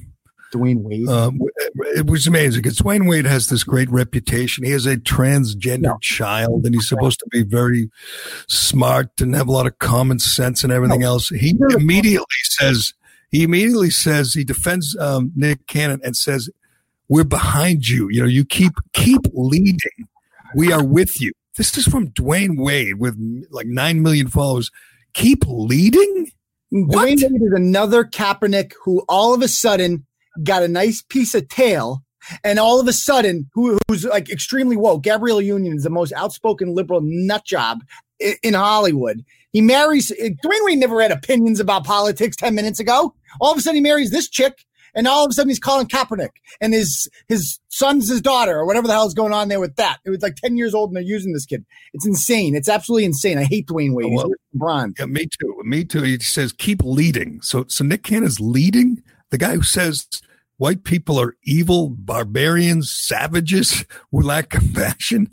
Dwayne Wade. Um, it was amazing because Dwayne Wade has this great reputation. He has a transgender No. child, and he's supposed to be very smart and have a lot of common sense and everything else. He immediately says, he immediately says he defends um, Nick Cannon and says, "We're behind you. You know, you keep keep leading. We are with you." This is from Dwayne Wade with like nine million followers. Keep leading. What? Dwayne Wade is another Kaepernick who all of a sudden got a nice piece of tail, and all of a sudden, who, who's like extremely woke. Gabrielle Union is the most outspoken liberal nut job in, in Hollywood. He marries uh, Dwayne Wade. Never had opinions about politics ten minutes ago. All of a sudden, he marries this chick, and all of a sudden he's calling Kaepernick and his his son's his daughter or whatever the hell is going on there with that. It was like ten years old and they're using this kid. It's insane. It's absolutely insane. I hate Dwayne Wade. He's LeBron. Yeah, me too. Me too. He says keep leading. So so Nick Cannon's leading. The guy who says white people are evil, barbarians, savages (laughs) who lack compassion.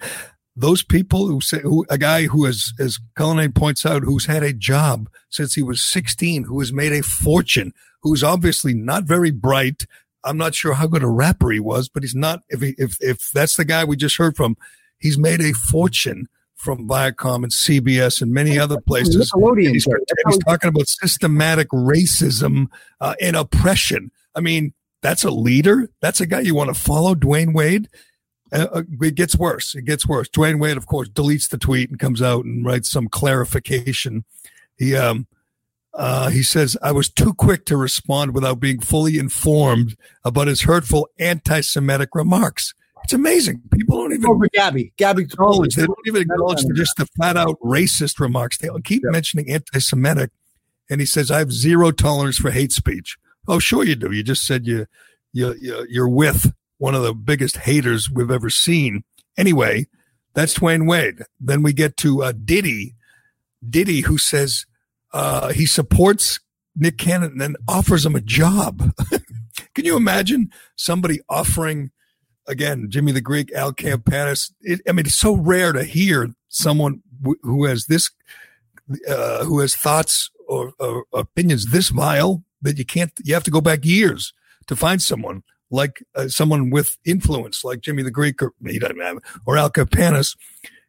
Those people who say who, a guy who has, as Cullinane points out, who's had a job since he was 16, who has made a fortune, who's obviously not very bright. I'm not sure how good a rapper he was, but he's not. If he, if if that's the guy we just heard from, he's made a fortune from Viacom and CBS and many other places. Nickelodeon. He's, kid. and That's how he's talking about systematic racism uh, and oppression. I mean, that's a leader. That's a guy you want to follow, Dwayne Wade. Uh, uh, it gets worse. It gets worse. Dwayne Wade, of course, deletes the tweet and comes out and writes some clarification. He um uh, he says, I was too quick to respond without being fully informed about his hurtful anti Semitic remarks. It's amazing. People don't even over Gabby. Gabby acknowledge. They don't even acknowledge the, just the flat out racist remarks. They keep mentioning anti Semitic. And he says, I have zero tolerance for hate speech. Oh, sure you do. You just said you, you, you you're with one of the biggest haters we've ever seen. Anyway, that's Dwayne Wade. Then we get to uh, Diddy, Diddy, who says uh, he supports Nick Cannon and then offers him a job. (laughs) Can you imagine somebody offering again Jimmy the Greek, Al Campanis? It, I mean, it's so rare to hear someone w- who has this, uh, who has thoughts or, or opinions this vile that you can't. You have to go back years to find someone like uh, someone with influence, like Jimmy the Greek or he doesn't have, or Al Campanis.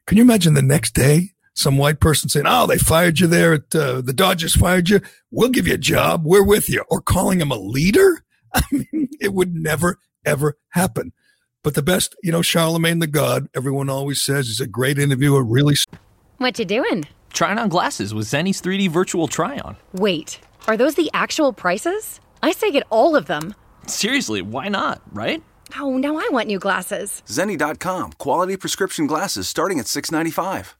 Can you imagine the next day? Some white person saying, "Oh, they fired you there at uh, the Dodgers. Fired you. We'll give you a job. We're with you." Or calling him a leader. (laughs) I mean, it would never ever happen. But the best, you know, Charlamagne Tha God. Everyone always says he's a great interviewer. Really What you doing? Trying on glasses with Zenni's 3D virtual try on. Wait, are those the actual prices? I say get all of them. Seriously, why not, right? Oh, now I want new glasses. Zenni.com, quality prescription glasses starting at $6.95.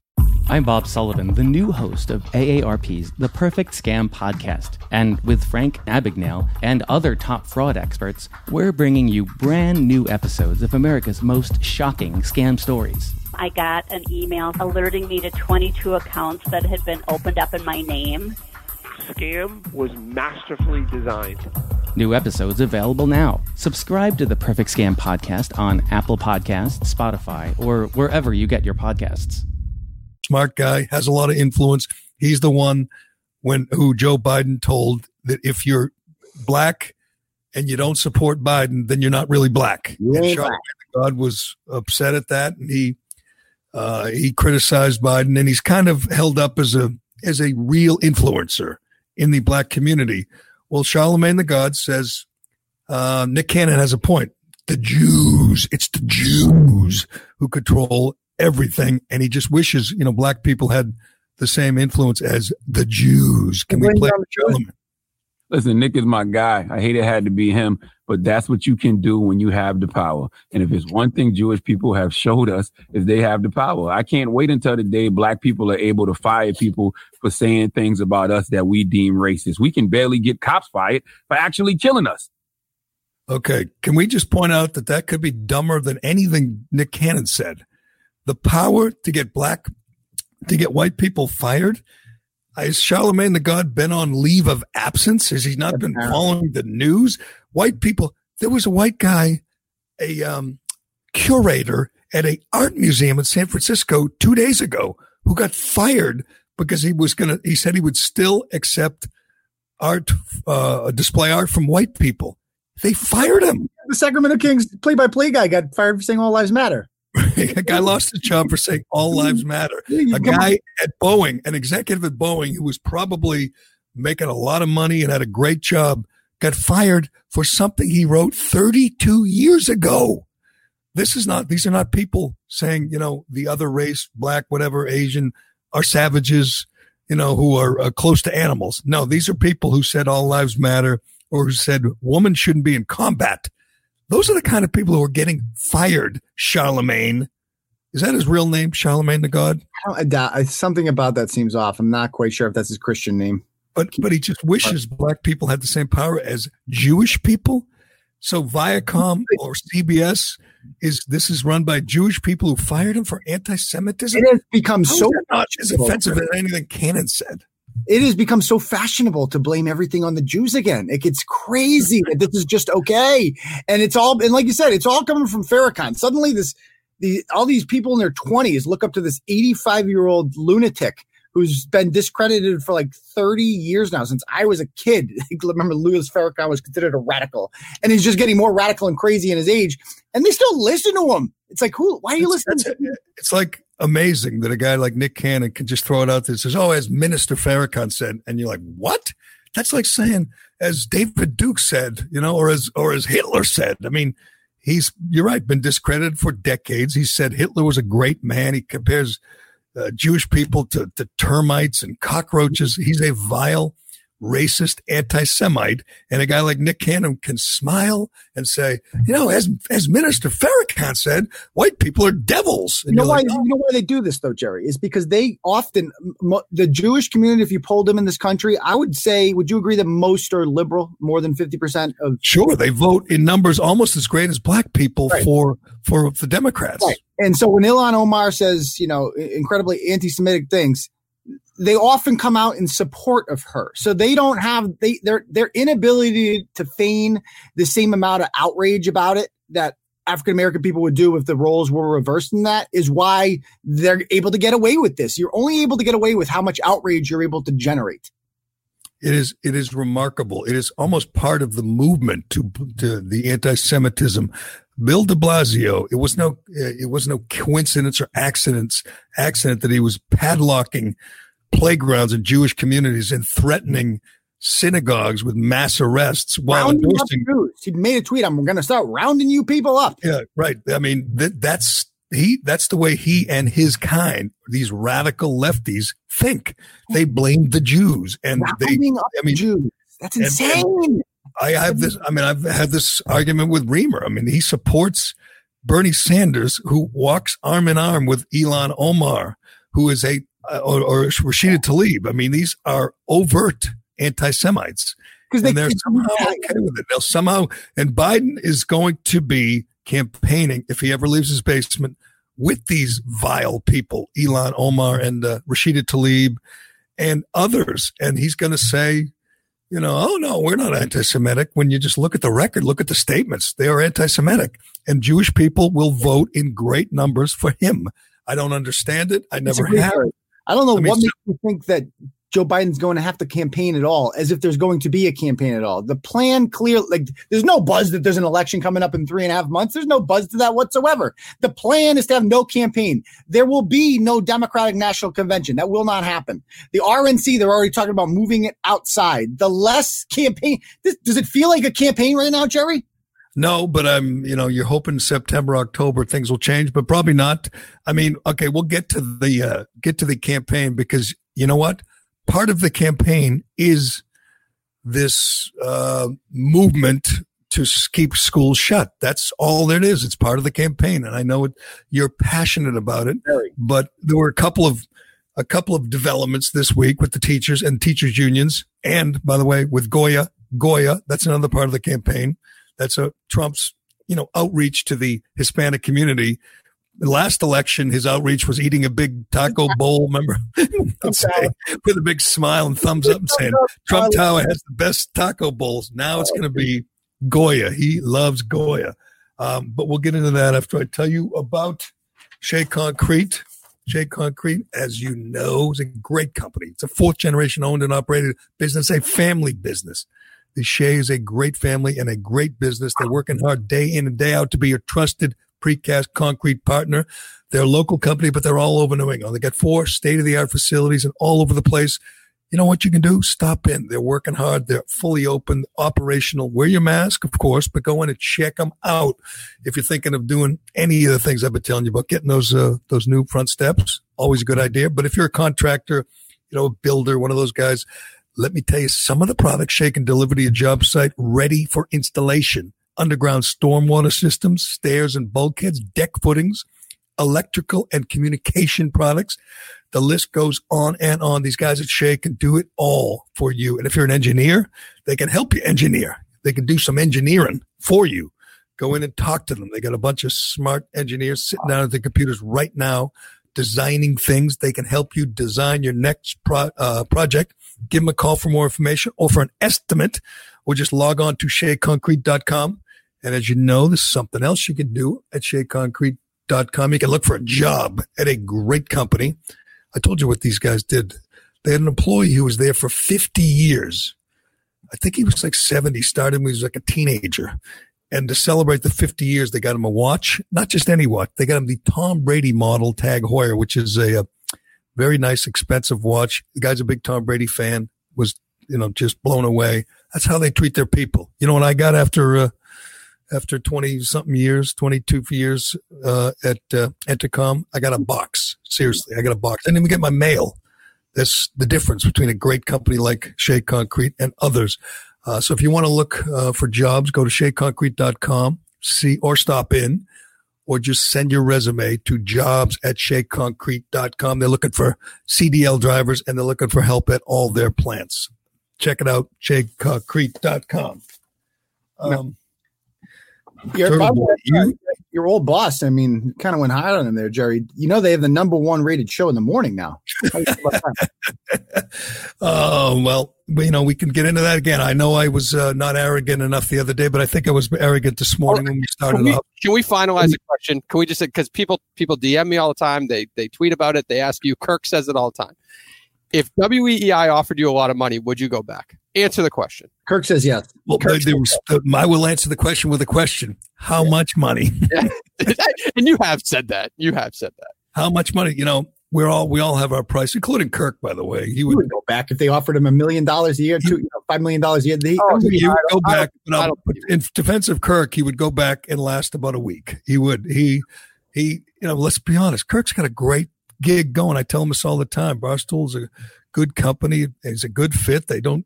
I'm Bob Sullivan, the new host of AARP's The Perfect Scam podcast. And with Frank Abagnale and other top fraud experts, we're bringing you brand new episodes of America's most shocking scam stories. I got an email alerting me to 22 accounts that had been opened up in my name. Scam was masterfully designed. New episodes available now. Subscribe to the Perfect Scam podcast on Apple Podcasts, Spotify, or wherever you get your podcasts. smart guy, has a lot of influence. He's the one when who Joe Biden told that if you're black and you don't support Biden, then you're not really black. You And ain't God was upset at that, and he uh, he criticized Biden, and he's kind of held up as a as a real influencer in the black community. Well, Charlamagne Tha God says uh, Nick Cannon has a point. The Jews, it's the Jews who control everything, and he just wishes you know black people had the same influence as the Jews. Can we play Charlamagne? Listen, Nick is my guy. I hate it had to be him, but that's what you can do when you have the power. And if it's one thing Jewish people have showed us is they have the power. I can't wait until the day black people are able to fire people for saying things about us that we deem racist. We can barely get cops fired for actually killing us. Okay. Can we just point out that that could be dumber than anything Nick Cannon said? The power to get black, to get white people fired. Has Charlamagne Tha God been on leave of absence? Has he not been following the news? White people. There was a white guy, a um, curator at a art museum in San Francisco two days ago, who got fired because he was gonna. He said he would still accept art, uh, display art from white people. They fired him. The Sacramento Kings play-by-play guy got fired for saying "All Lives Matter." (laughs) a guy lost his job for saying all lives matter. A guy at Boeing, an executive at Boeing who was probably making a lot of money and had a great job, got fired for something he wrote 32 years ago. This is not, these are not people saying, you know, the other race, black, whatever, Asian, are savages, you know, who are uh, close to animals. No, these are people who said all lives matter or who said women shouldn't be in combat. Those are the kind of people who are getting fired. Charlamagne, is that his real name? Charlamagne Tha God. I don't- I doubt- something about that seems off. I'm not quite sure if that's his Christian name. But but he just wishes black people had the same power as Jewish people. So Viacom (laughs) or CBS is this is run by Jewish people who fired him for anti-Semitism. It has become How so not as offensive as anything Cannon said. It has become so fashionable to blame everything on the Jews again. It gets crazy that this is just okay, and it's all and like you said, it's all coming from Farrakhan. Suddenly, this the all these people in their twenties look up to this eighty-five-year-old lunatic who's been discredited for like 30 years now since I was a kid. (laughs) Remember, Louis Farrakhan was considered a radical, and he's just getting more radical and crazy in his age, and they still listen to him. It's like, who? Why are you listening? to? It's like amazing that a guy like Nick Cannon can just throw it out there and says, "Oh, as Minister Farrakhan said," and you're like, "What?" That's like saying, as David Duke said, you know, or as or as Hitler said. I mean, he's you're right, been discredited for decades. He said Hitler was a great man. He compares uh, Jewish people to, to termites and cockroaches. He's a vile, racist anti-Semite, and a guy like Nick Cannon can smile and say, you know, as as Minister Farrakhan said, white people are devils. You And know you're why? like, You know why they do this though, Gerry? Is because they often mo- the Jewish community. If you polled them in this country, I would say, would you agree that most are liberal? More than fifty percent of Sure, they vote in numbers almost as great as black people Right. for for the Democrats. Right. And so when Ilhan Omar says, you know, incredibly anti-Semitic things, they often come out in support of her. So they don't have they their their inability to feign the same amount of outrage about it that African American people would do if the roles were reversed in that is why they're able to get away with this. You're only able to get away with how much outrage you're able to generate. It is it is remarkable. It is almost part of the movement to to the anti-Semitism. Bill De Blasio. It was no it was no coincidence or accidents accident that he was padlocking playgrounds in Jewish communities and threatening synagogues with mass arrests while Rounding endorsing. Jews. He made a tweet. I'm going to start rounding you people up. Yeah, right. I mean that that's he that's the way he and his kind these radical lefties think. They blame the Jews and they. Rounding up I mean, Jews. That's and- insane. I have this. I mean, I've had this argument with Reamer. I mean, he supports Bernie Sanders, who walks arm in arm with Ilhan Omar, who is a uh, or, or Rashida Tlaib. I mean, these are overt anti-Semites, 'Cause they and they're somehow okay with it. They'll somehow, and Biden is going to be campaigning if he ever leaves his basement with these vile people, Ilhan Omar and uh, Rashida Tlaib and others, and he's going to say you know, oh no, we're not anti-Semitic. When you just look at the record, look at the statements, they are anti-Semitic, and Jewish people will vote in great numbers for him. I don't understand it. I never have. Gerry. I don't know I mean, what makes you think that Joe Biden's going to have to campaign at all, as if there's going to be a campaign at all. The plan clear, like there's no buzz that there's an election coming up in three and a half months. There's no buzz to that whatsoever. The plan is to have no campaign. There will be no Democratic National Convention. That will not happen. The RNC, they're already talking about moving it outside. The less campaign, this, does it feel like a campaign right now, Gerry? No, but I'm, you know, you're hoping September, October things will change, but probably not. I mean, okay, we'll get to the uh, get to the campaign because you know what? Part of the campaign is this uh, movement to keep schools shut. That's all it is. It's part of the campaign, and I know it, you're passionate about it. But there were a couple of a couple of developments this week with the teachers and teachers unions, and by the way, with Goya. Goya, that's another part of the campaign. That's a Trump's, you know, outreach to the Hispanic community. The last election, his outreach was eating a big taco (laughs) bowl, remember? (laughs) (laughs) Say, with a big smile and thumbs up and saying, Trump Tower has the best taco bowls. Now it's going to be Goya. He loves Goya. Um, but we'll get into that after I tell you about Shea Concrete. Shea Concrete, as you know, is a great company. It's a fourth generation owned and operated business, a family business. The Shea is a great family and a great business. They're working hard day in and day out to be your trusted precast concrete partner. They're a local company, but they're all over New England. They got four state of the art facilities and all over the place. You know what you can do? Stop in. They're working hard. They're fully open, operational. Wear your mask, of course, but go in and check them out. If you're thinking of doing any of the things I've been telling you about, getting those uh, those new front steps, always a good idea. But if you're a contractor, you know, a builder, one of those guys, let me tell you some of the products Shea can deliver to your job site ready for installation. Underground stormwater systems, stairs and bulkheads, deck footings, electrical and communication products. The list goes on and on. These guys at Shea can do it all for you. And if you're an engineer, they can help you engineer. they can do some engineering for you. Go in and talk to them. They got a bunch of smart engineers sitting down at the computers right now, designing things. They can help you design your next pro- uh, project. Give them a call for more information or for an estimate, or just log on to sheaconcrete.com. And as you know, there's something else you can do at sheaconcrete.com. You can look for a job at a great company. I told you what these guys did. They had an employee who was there for 50 years. I think he was like 70, started when he was like a teenager. And to celebrate the 50 years, they got him a watch, not just any watch. They got him the Tom Brady model Tag Heuer, which is a, a very nice, expensive watch. The guy's a big Tom Brady fan, was, you know, just blown away. That's how they treat their people. You know what I got after, uh, after 20 something years, 22 years, uh, at, uh, Entercom? I got a box. Seriously, I got a box. I didn't even get my mail. That's the difference between a great company like Shea Concrete and others. Uh, so if you want to look uh, for jobs, go to sheaconcrete.com, see or stop in, or just send your resume to jobs at sheaconcrete.com. They're looking for CDL drivers and they're looking for help at all their plants. Check it out, sheaconcrete.com. Um, Your, Turtleboy, you, your old boss, I mean, kind of went high on him there, Gerry. You know, they have the number one rated show in the morning now. How you feel about that? Oh, (laughs) well, you know, we can get into that again. I know I was uh, not arrogant enough the other day, but I think I was arrogant this morning when we started Can we, off. can we finalize the question? Can we just because people people DM me all the time, they they tweet about it, they ask you. Kirk says it all the time. If WEEI offered you a lot of money, would you go back? Answer the question. Kirk says yes. Well, but there was, uh, I will answer the question with a question. How much money? (laughs) Yeah. (laughs) and you have said that. You have said that. How much money? You know, we're all we all have our price, including Kirk, by the way. He He would, would go back if they offered him a million dollars a year, two, you know, five million dollars a year. They, Oh, he would go I don't- back. but I don't in defense of Kirk, he would go back and last about a week. He would. He he. You know, let's be honest. Kirk's got a great gig going. I tell him this all the time. Barstool's a good company. He's a good fit. They don't.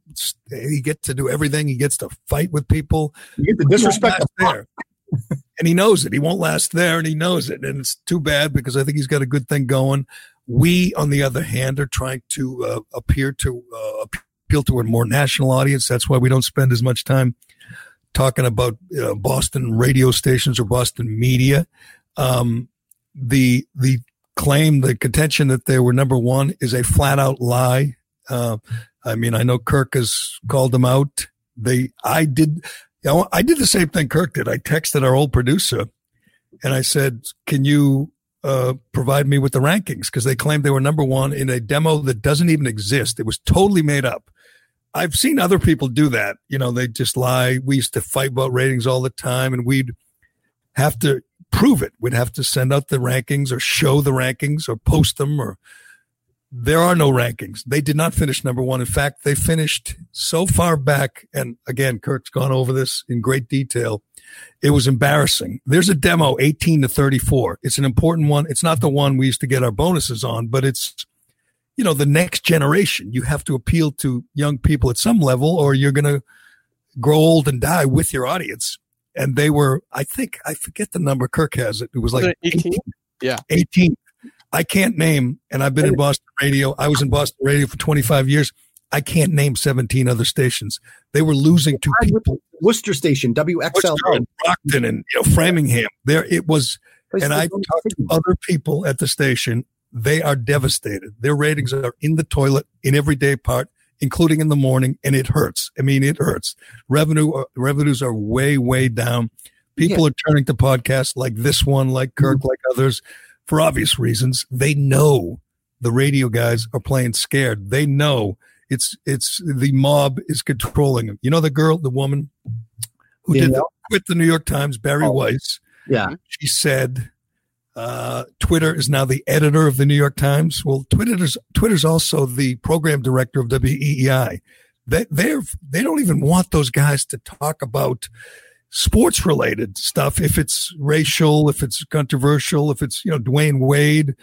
He gets to do everything. He gets to fight with people. You get the disrespect there. (laughs) and he knows it. He won't last there, and he knows it. And it's too bad because I think he's got a good thing going. We, on the other hand, are trying to uh, appear to uh, appeal to a more national audience. That's why we don't spend as much time talking about uh, Boston radio stations or Boston media. Um, the the claim, the contention that they were number one is a flat out lie. Uh, I mean, I know Kirk has called them out. They, I did, you know, I did the same thing Kirk did. I texted our old producer and I said, can you, uh, provide me with the rankings? Cause they claimed they were number one in a demo that doesn't even exist. It was totally made up. I've seen other people do that. You know, they just lie. We used to fight about ratings all the time and we'd have to prove it. We'd have to send out the rankings or show the rankings or post them or there are no rankings. They did not finish number one. In fact, they finished so far back. And again, Kirk's gone over this in great detail. It was embarrassing. There's a demo 18 to 34. It's an important one. It's not the one we used to get our bonuses on, but it's, you know, the next generation. You have to appeal to young people at some level or you're going to grow old and die with your audience. And they were, I think, I forget the number. Kirk has it. It was like 18? Yeah. 18. I can't name, and I've been in Boston radio. I was in Boston radio for 25 years. I can't name 17 other stations. They were losing to people. Worcester Station, WXL. Worcester and Brockton and you know, Framingham. There it was. And I talked to other people at the station. They are devastated. Their ratings are in the toilet in every day part, including in the morning, and it hurts. I mean, it hurts. Revenue uh, revenues are way, way down. People are turning to podcasts like this one, like Kirk, like others, for obvious reasons. They know the radio guys are playing scared. They know it's it's the mob is controlling them. You know the girl, the woman who did the, quit the New York Times, Bari Weiss. Yeah. She said uh, Twitter is now the editor of the New York Times. Well, Twitter's Twitter's also the program director of WEEI. They they're they don't even want those guys to talk about sports related stuff if it's racial, if it's controversial, if it's you know Dwayne Wade,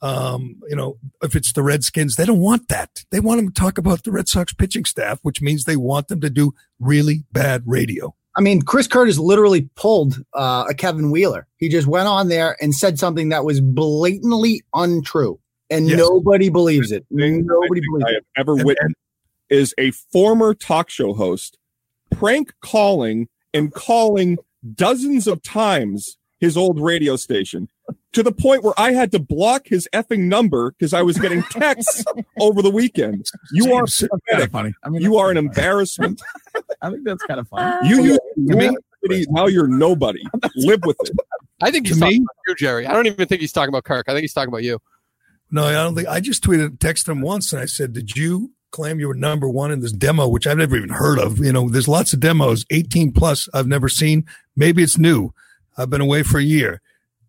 um, you know if it's the Redskins. They don't want that. They want them to talk about the Red Sox pitching staff, which means they want them to do really bad radio. I mean, Chris Curtis literally pulled uh, a Kevin Wheeler. He just went on there and said something that was blatantly untrue, and Yes. nobody believes it. Nobody believes I it. have ever witnessed is a former talk show host prank calling and calling dozens of times his old radio station to the point where I had to block his effing number because I was getting texts (laughs) over the weekend. You are pathetic. funny. I mean, you are an embarrassment. (laughs) I think that's kind of funny. Oh. You, you, To me- you now you're nobody. (laughs) Live with it. I think he's To talking me- about you, Gerry. I don't even think he's talking about Kirk. I think he's talking about you. No, I don't think. I just tweeted, texted him once, and I said, "Did you claim you were number one in this demo, which I've never even heard of? You know, there's lots of demos, 18 plus, I've never seen. Maybe it's new. I've been away for a year."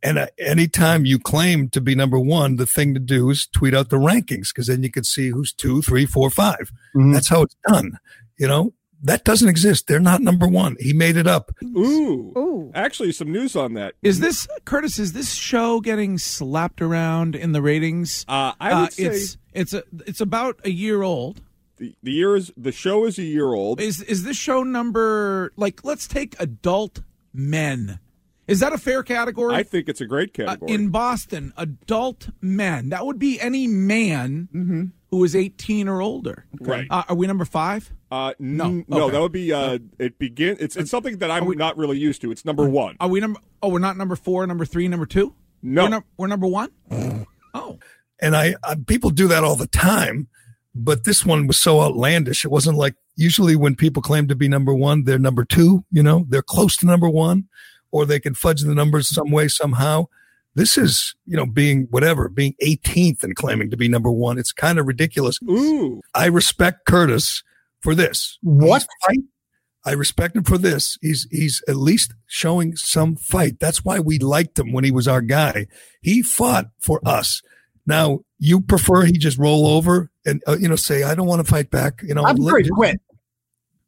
And uh, anytime you claim to be number one, the thing to do is tweet out the rankings because then you can see who's two, three, four, five. That's how it's done. You know, that doesn't exist. They're not number one. He made it up. Ooh. Ooh. Actually, some news on that. Is this Curtis? Is this show getting slapped around in the ratings? Uh, I would say- it's it's a it's about a year old. The, the year is the show is a year old. Is is this show number like? Let's take adult men. Is that a fair category? I think it's a great Uh, category. in Boston, adult men. That would be any man who is 18 or older. Right. Uh, are we number five? Uh, No. no, no, that would be uh, it. Begin. It's it's something that I'm not really used to. It's number one. Are we number? Oh, we're not number four, number three, number two. No. we're, num- we're number one. Oh, And I, I people do that all the time, but this one was so outlandish. It wasn't like usually when people claim to be number one, they're number two. You know, they're close to number one, or they can fudge the numbers some way somehow. This is, you know, being whatever, being 18th and claiming to be number one. It's kind of ridiculous. Ooh. I respect Curtis for this. What? Fight. I respect him for this. He's he's at least showing some fight. That's why we liked him when he was our guy. He fought for us. Now you prefer he just roll over and uh, you know say I don't want to fight back. You know, I'm let- afraid to quit.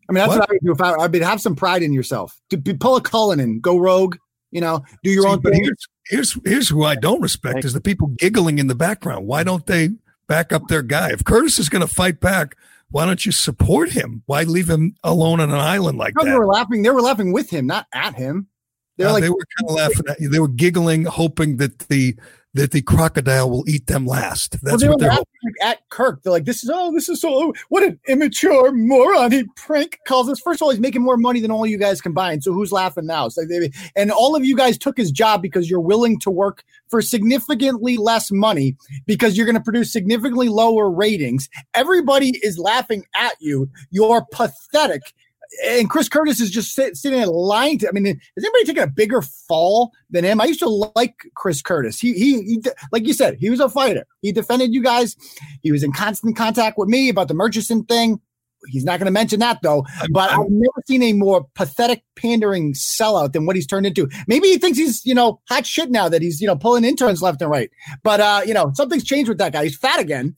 I mean, that's what, What? I would do if I, I would have some pride in yourself. To be, pull a Cullinane, go rogue. You know, do your See, own but thing. here's, here's here's who I don't respect is the people giggling in the background. Why don't they back up their guy? If Curtis is going to fight back, why don't you support him? Why leave him alone on an island like No, that? they were laughing. They were laughing with him, not at him. They're Uh, like, they were kind of laughing at. They were giggling, hoping that the that the crocodile will eat them last. well, That's they what they're hoping. at Kirk. They're like, "This is oh, this is so what an immature moron." He prank calls us. First of all, he's making more money than all you guys combined. So who's laughing now? So they, and all of you guys took his job because you're willing to work for significantly less money because you're going to produce significantly lower ratings. Everybody is laughing at you. You're pathetic. And Chris Curtis is just sit, sitting there lying to. I mean, has anybody taken a bigger fall than him? I used to like Chris Curtis. He, he, he, like you said, he was a fighter. He defended you guys. He was in constant contact with me about the Murchison thing. He's not going to mention that though. But I've never seen a more pathetic, pandering sellout than what he's turned into. Maybe he thinks he's, you know, hot shit now that he's, you know, pulling interns left and right. But uh, you know, something's changed with that guy. He's fat again.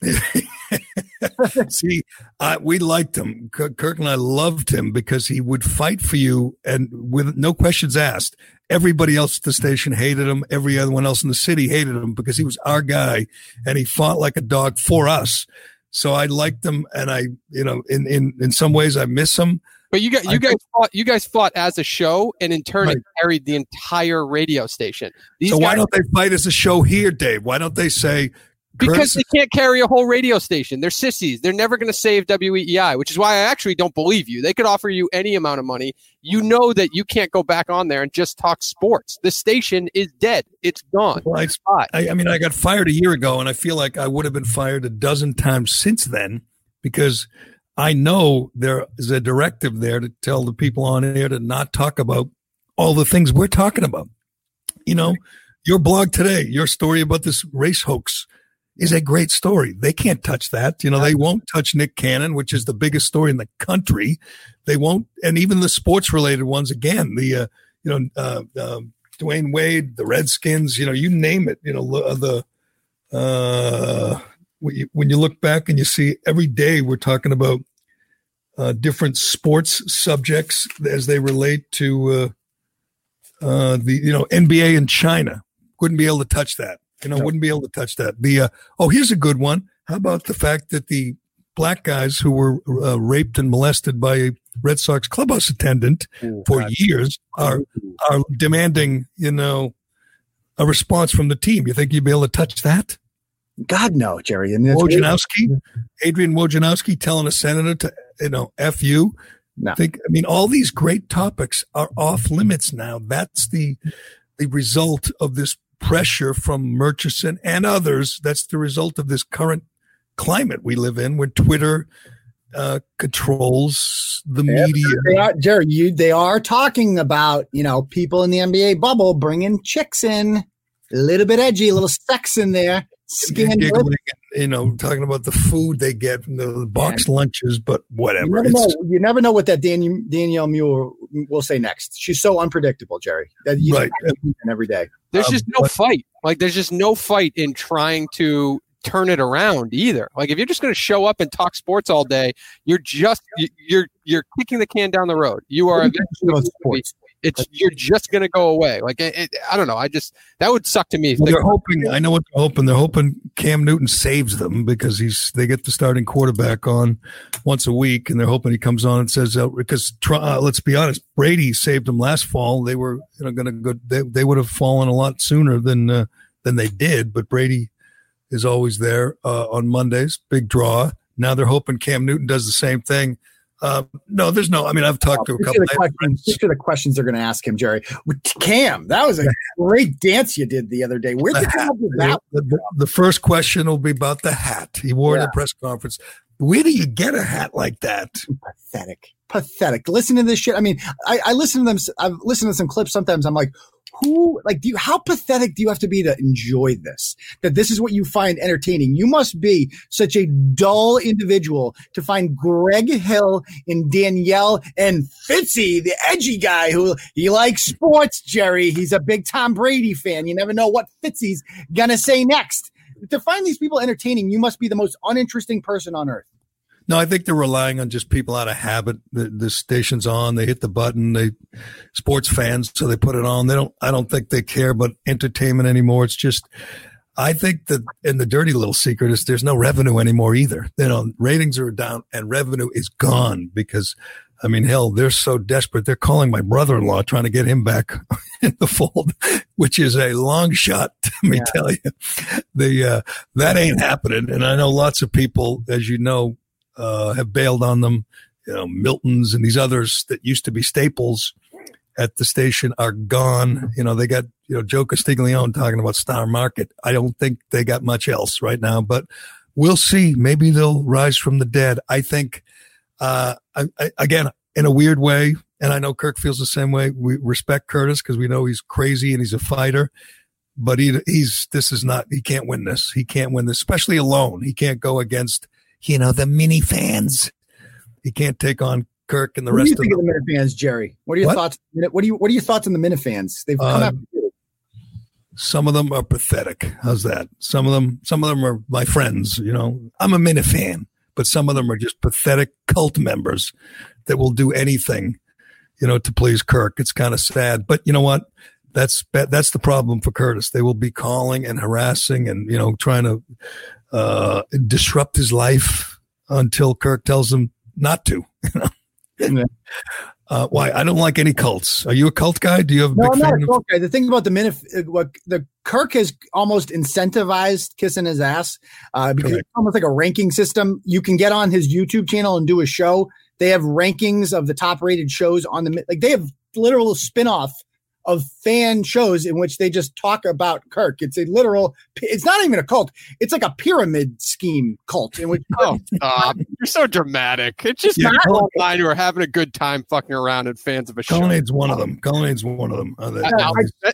(laughs) See, uh, we liked him. Kirk, and I loved him because he would fight for you, and with no questions asked. Everybody else at the station hated him. Every other one else in the city hated him because he was our guy, and he fought like a dog for us. So I liked him, and I, you know, in in in some ways I miss him. But you guys, I you guys fought. You guys fought as a show, and in turn, it carried the entire radio station. These so why don't they fight as a show here, Dave? Why don't they say because Curtis they can't carry a whole radio station. They're sissies. They're never going to save WEEI, which is why I actually don't believe you. They could offer you any amount of money. You know that you can't go back on there and just talk sports. The station is dead. It's gone. Well, I, I, I mean, I got fired a year ago, and I feel like I would have been fired a dozen times since then because I know there is a directive there to tell the people on air to not talk about all the things we're talking about. You know, your blog today, your story about this race hoax is a great story. They can't touch that. You know, they won't touch Nick Cannon, which is the biggest story in the country. They won't, and even the sports related ones. Again, the uh, you know uh, um, Dwayne Wade, the Redskins. You know, you name it. You know the uh, when you, when you look back and you see every day we're talking about uh, different sports subjects as they relate to uh, uh, the you know NBA in China. Wouldn't be able to touch that. You know, wouldn't be able to touch that. The uh, oh, here's a good one. How about the fact that the black guys who were uh, raped and molested by a Red Sox clubhouse attendant for years are are demanding, you know, a response from the team. You think you'd be able to touch that? God no, Gerry. I mean, that's- Wojnarowski, Adrian Wojnarowski telling a senator to, you know, F you. No. Think, I mean, all these great topics are off limits now. That's the the result of this pressure from Murchison and others. That's the result of this current climate we live in, where Twitter uh, controls the Yeah, media. They are, Gerry, you, they are talking about, you know, people in the NBA bubble bringing chicks in, a little bit edgy, a little sex in there. Skin giggling, you know, talking about the food they get from the box lunches, but You whatever. never, know, you never know what that Dan, Danielle Murr will say next. She's so unpredictable, Gerry. That you Right. every day. There's Um, just no fight. Like there's just no fight in trying to turn it around either. Like if you're just going to show up and talk sports all day, you're just you- you're you're kicking the can down the road. You are eventually it's you're just going to go away. Like it, it, I don't know. I just that would suck to me. Well, they're hoping. I know what they're hoping. They're hoping Cam Newton saves them because he's they get the starting quarterback on once a week, and they're hoping he comes on and says uh, because uh, let's be honest, Brady saved them last fall. They were you know going to go. They, they would have fallen a lot sooner than uh, than they did, but Brady is always there uh, on Mondays. Big draw. Now they're hoping Cam Newton does the same thing. Uh, no, there's no. I mean, I've talked to a couple. questions, picture the questions they're going to ask him, Gerry. Cam, that was a great dance you did the other day. Come up with that? The, the- the first question will be about the hat he wore at the press conference. Where do you get a hat like that? Pathetic. Pathetic. Listen to this shit. I mean, I, I listen to them. I've listened to some clips sometimes. I'm like, who, like, do you, how pathetic do you have to be to enjoy this? That this is what you find entertaining. You must be such a dull individual to find Greg Hill and Danielle and Fitzy, the edgy guy who he likes sports, Gerry. He's a big Tom Brady fan. You never know what Fitzy's gonna say next. To find these people entertaining, you must be the most uninteresting person on earth. No, I think they're relying on just people out of habit. The, the station's on, they hit the button. They sports fans, so they put it on. They don't. I don't think they care about entertainment anymore. It's just. I think that, and the dirty little secret is there's no revenue anymore either. You know, ratings are down and revenue is gone because, I mean, hell, they're so desperate. They're calling my brother-in-law trying to get him back (laughs) in the fold, which is a long shot. (laughs) Let me tell you, the uh, that ain't happening. And I know lots of people, as you know, uh, have bailed on them. You know, Milton's and these others that used to be staples at the station are gone. You know, they got, you know, Joe Castiglione talking about Star Market. I don't think they got much else right now, but we'll see. Maybe they'll rise from the dead. I think, uh, I, I, again, in a weird way, and I know Kirk feels the same way. We respect Curtis because we know he's crazy and he's a fighter, but he, he's, this is not, he can't win this. He can't win this, especially alone. He can't go against, you know, the mini fans. He can't take on Kirk and the what do rest of the, of the Minifans, Gerry? What are your What? thoughts? What do you What are your thoughts on the Minifans? They've come Uh, after you. Some of them are pathetic. How's that? Some of them, some of them are my friends. You know, I'm a mini fan, but some of them are just pathetic cult members that will do anything, you know, to please Kirk. It's kind of sad, but you know what? That's that's the problem for Curtis. They will be calling and harassing and you know trying to uh, disrupt his life until Kirk tells him not to. (laughs) You know. Uh, why? I don't like any cults. Are you a cult guy? Do you have a No, big I'm not fan a of? guy. The thing about the Minif, uh, what the Kirk has almost incentivized kissing his ass uh, because Correct. it's almost like a ranking system. You can get on his YouTube channel and do a show. They have rankings of the top rated shows on the like. They have literal spin-off of fan shows in which they just talk about Kirk. It's a literal. It's not even a cult. It's like a pyramid scheme cult in which. Oh, stop. You're so dramatic. It's just Yeah, people Colin- online who are having a good time fucking around and fans of a show. Cullinane's one of them. Cullinane's one of them. Uh, that- I'll,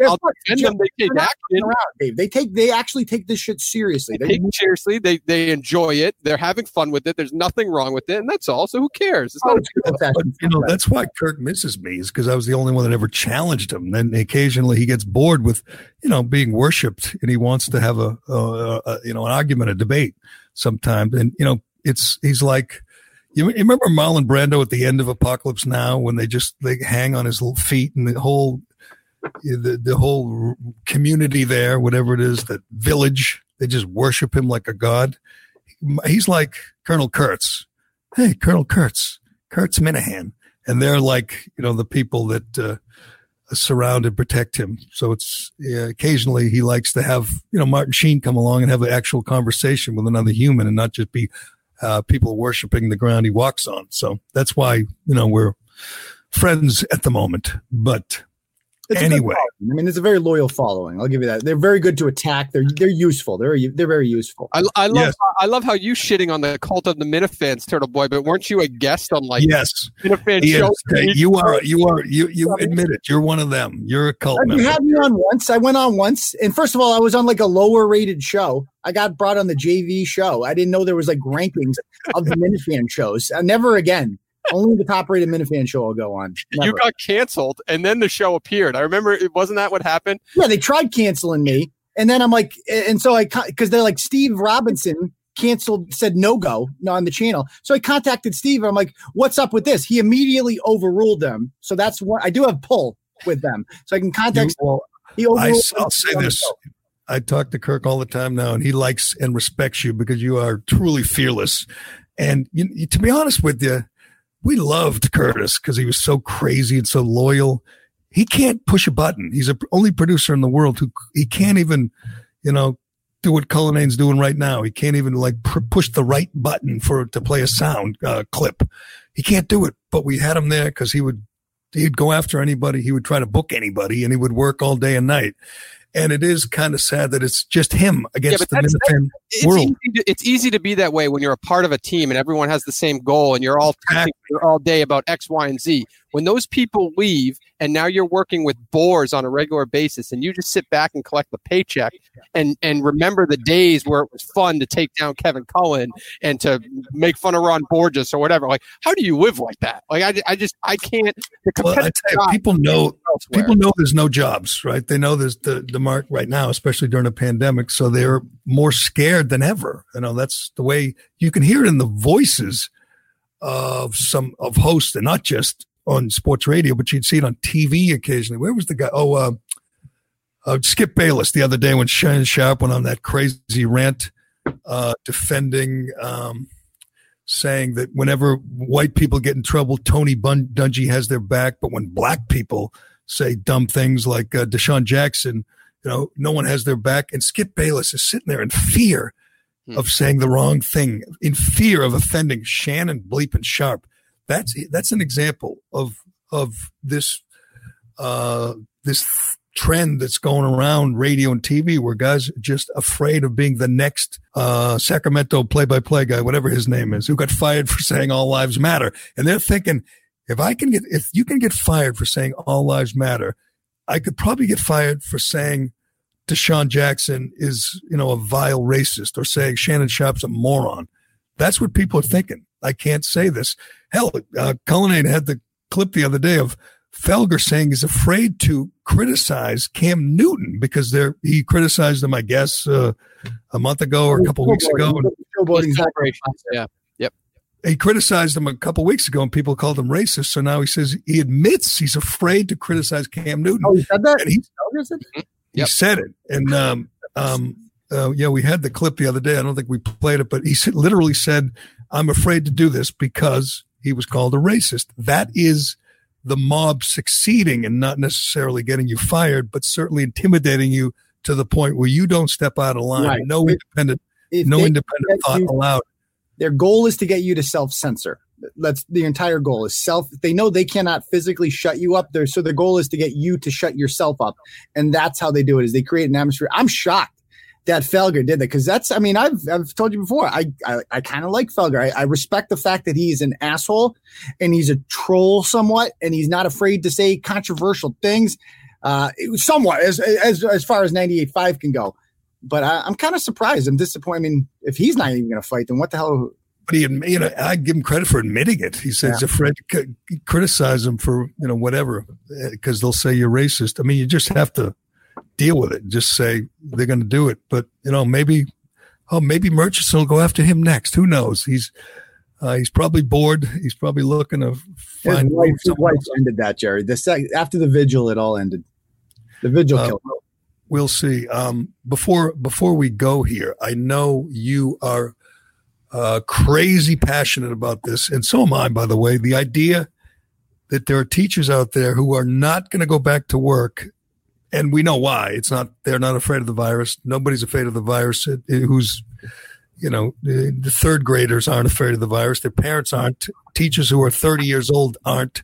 I'll defend them. They take They're action. around, Dave. They take. They actually take this shit seriously. They They, take it seriously. They they enjoy it. They're having fun with it. There's nothing wrong with it, and that's all. So who cares? It's Oh, not a but you know that's why Kirk misses me is because I was the only one that ever challenged him. Then occasionally he gets bored with you know being worshipped and he wants to have a, a, a you know an argument, a debate sometimes. And you know it's he's like you, you remember Marlon Brando at the end of Apocalypse Now when they just they hang on his little feet and the whole the the whole community there, whatever it is, that village, they just worship him like a god. He's like Colonel Kurtz. Hey, Colonel Kurtz, Kurtz Minihane, and they're like you know the people that uh, surround and protect him. So it's occasionally he likes to have you know Martin Sheen come along and have an actual conversation with another human and not just be uh, people worshiping the ground he walks on. So that's why you know we're friends at the moment. But It's anyway. I mean, it's a very loyal following. I'll give you that. They're very good to attack. They're they're useful. They're they're very useful. I, I love Yes. I love how you shitting on the cult of the Minifans, Turtleboy, but weren't you a guest on like yes, Minifan Yes, show? okay, you are. You are. You you admit it. You're one of them. You're a cult You member. had me on once. I went on once, and first of all, I was on like a lower rated show. I got brought on the JV show. I didn't know there was like rankings of the Minifan shows. Uh, never again. Only the top rated Minifan show I'll go on. You got canceled, and then the show appeared. I remember it wasn't that what happened. Yeah, they tried canceling me, and then I'm like, and so I because they're like Steve Robinson canceled, said no go on the channel. So I contacted Steve. And I'm like, what's up with this? He immediately overruled them. So that's what I do have pull with them, so I can contact. You- well, he I, overruled. will say this. I talk to Kirk all the time now, and he likes and respects you because you are truly fearless. And you, you- to be honest with you, we loved Curtis because he was so crazy and so loyal. He can't push a button. He's the only producer in the world who he can't even, you know, do what Cullinane's doing right now. He can't even like pr- push the right button for to play a sound uh, clip. He can't do it. But we had him there because he would he'd go after anybody. He would try to book anybody, and he would work all day and night. And it is kind of sad that it's just him against the that's- world. easy, to, it's easy to be that way when you're a part of a team and everyone has the same goal and you're all talking all day about X, Y, and Z. When those people leave and now you're working with bores on a regular basis and you just sit back and collect the paycheck and, and remember the days where it was fun to take down Kevin Cullen and to make fun of Ron Borges or whatever. Like, how do you live like that? Like, I, I just, I can't. The Well, I competitive you, people know elsewhere. people know there's no jobs, right? They know there's the the mark right now, especially during a pandemic, so they're more scared than ever. You know, that's the way you can hear it in the voices of some of hosts, and not just on sports radio, but you'd see it on TV occasionally. Where was the guy? Oh, uh, uh, Skip Bayless the other day when Shannon Sharpe went on that crazy rant uh, defending. Um, saying that whenever white people get in trouble, Tony Bun- Dungy has their back, but when black people say dumb things like uh, DeSean Jackson, you know, no one has their back. And Skip Bayless is sitting there in fear of saying the wrong thing, in fear of offending Shannon Bleep and Sharpe. That's that's an example of of this uh, this trend that's going around radio and TV where guys are just afraid of being the next uh, Sacramento play by play guy, whatever his name is, who got fired for (laughs) saying all lives matter. And they're thinking, if I can get, if you can get fired for saying all lives matter, I could probably get fired for saying DeSean Jackson is, you know, a vile racist or saying Shannon Sharpe's a moron. That's what people are thinking. I can't say this. Hell, uh, Cullinane had the clip the other day of Felger saying he's afraid to criticize Cam Newton because they're, he criticized him, I guess, uh, a month ago or a couple weeks ago. And Yeah. Yep. he criticized him a couple weeks ago and people called him racist. So now he says he admits he's afraid to criticize Cam Newton. Oh, he said that? And he, Felger said- he said it. And, um, um, uh, yeah, we had the clip the other day. I don't think we played it, but he said, literally said, I'm afraid to do this because he was called a racist. That is the mob succeeding and not necessarily getting you fired, but certainly intimidating you to the point where you don't step out of line. Right. No independent, If no independent thought you- allowed. Their goal is to get you to self censor. That's the entire goal is self. They know they cannot physically shut you up there, so their goal is to get you to shut yourself up, and that's how they do it. Is they create an atmosphere. I'm shocked that Felger did that because that's. I mean, I've I've told you before. I I, I kind of like Felger. I, I respect the fact that he's an asshole and he's a troll somewhat, and he's not afraid to say controversial things. Uh, somewhat as as as far as 98.5 can go. But I, I'm kind of surprised. I'm disappointed. I mean, if he's not even going to fight, then what the hell? But he, you know, I give him credit for admitting it. He says Yeah. afraid to c- criticize him for you know whatever because they'll say you're racist. I mean, you just have to deal with it. Just say they're going to do it. But you know, maybe oh, maybe Murchison will go after him next. Who knows? He's uh, he's probably bored. He's probably looking to His find wife, his wife ended that, Gerry. The sec- after the vigil, it all ended. The vigil Uh, killed. We'll see. Um, before before we go here, I know you are uh, crazy passionate about this, and so am I. By the way, the idea that there are teachers out there who are not going to go back to work, and we know why. It's not they're not afraid of the virus. Nobody's afraid of the virus. It- it- who's you know the, third graders aren't afraid of the virus. Their parents aren't. Teachers who are thirty years old aren't.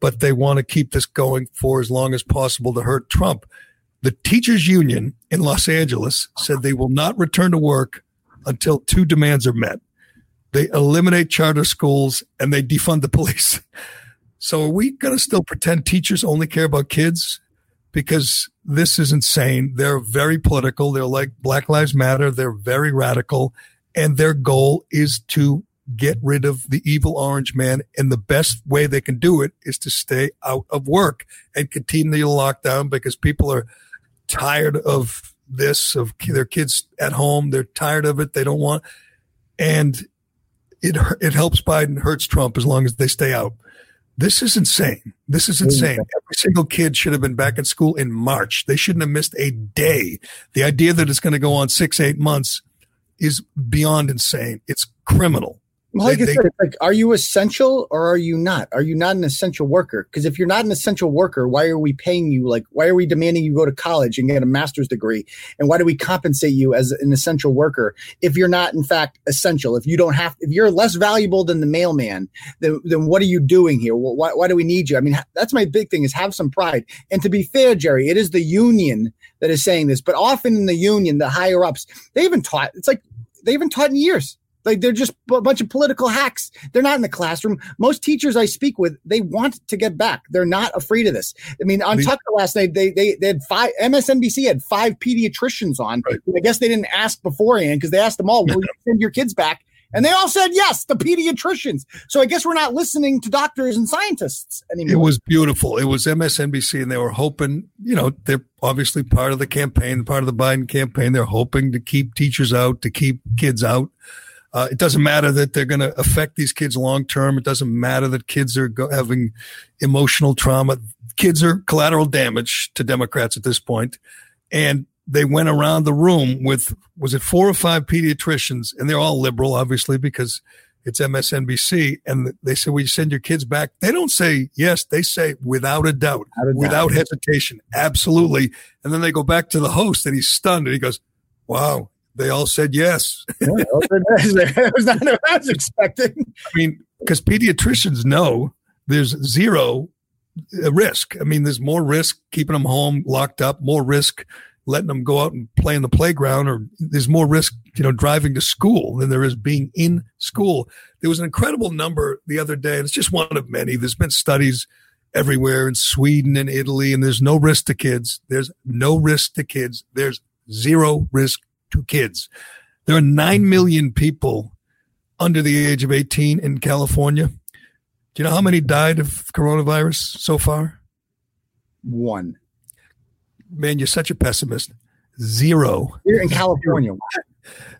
but they want to keep this going for as long as possible to hurt Trump. The teachers union in Los Angeles said they will not return to work until two demands are met. They eliminate charter schools and they defund the (laughs) police. So are we going to still pretend teachers only care about kids? Because this is insane. They're very political. They're like Black Lives Matter. They're very radical. And their goal is to get rid of the evil orange man. And the best way they can do it is to stay out of work and continue the lockdown because people are tired of this, of their kids at home. They're tired of it. They don't want, and it, it helps Biden, hurts Trump as long as they stay out. This is insane. This is insane. Every single kid should have been back in school in March. They shouldn't have missed a day. The idea that it's going to go on six, eight months is beyond insane. It's criminal. Well, like They- I they- said, it's like, are you essential or are you not? Are you not an essential worker? Because if you're not an essential worker, why are we paying you? Like, why are we demanding you go to college and get a master's degree? And why do we compensate you as an essential worker if you're not, in fact, essential? If you don't have, if you're less valuable than the mailman, then, then what are you doing here? Wh- Why, why do we need you? I mean, that's my big thing is have some pride. And to be fair, Jerry, it is the union that is saying this, but often in the union, the higher ups, they haven't taught. It's like they haven't taught in years. Like they're just a bunch of political hacks. They're not in the classroom. Most teachers I speak with, they want to get back. They're not afraid of this. I mean, on The- Tucker last night, they they they had five MSNBC had five pediatricians on. I guess they didn't ask beforehand because they asked them all, "Will you send your kids back?" And they all said yes, the pediatricians. So I guess we're not listening to doctors and scientists anymore. It was beautiful. It was MSNBC, and they were hoping, you know, they're obviously part of the campaign, part of the Biden campaign. They're hoping to keep teachers out, to keep kids out. Uh, it doesn't matter that they're going to affect these kids long term. It doesn't matter that kids are go- having emotional trauma. Kids are collateral damage to Democrats at this point. And they went around the room with, was it four or five pediatricians? And they're all liberal, obviously, because it's MSNBC. And they said, Will you send your kids back? They don't say yes. They say without a doubt, without hesitation. Absolutely. And then they go back to the host and he's stunned and he goes, Wow, they all said yes. (laughs) it was not what I was expecting. I mean, because pediatricians know there's zero uh, risk. I mean, there's more risk keeping them home locked up, more risk letting them go out and play in the playground, or there's more risk, you know, driving to school than there is being in school. There was an incredible number the other day, and it's just one of many. There's been studies everywhere in Sweden and Italy, and there's no risk to kids. There's no risk to kids. There's zero risk to kids. There are 9 million people under the age of 18 in California. Do you know how many died of coronavirus so far? One. Man, you're such a pessimist. Zero. Here in California.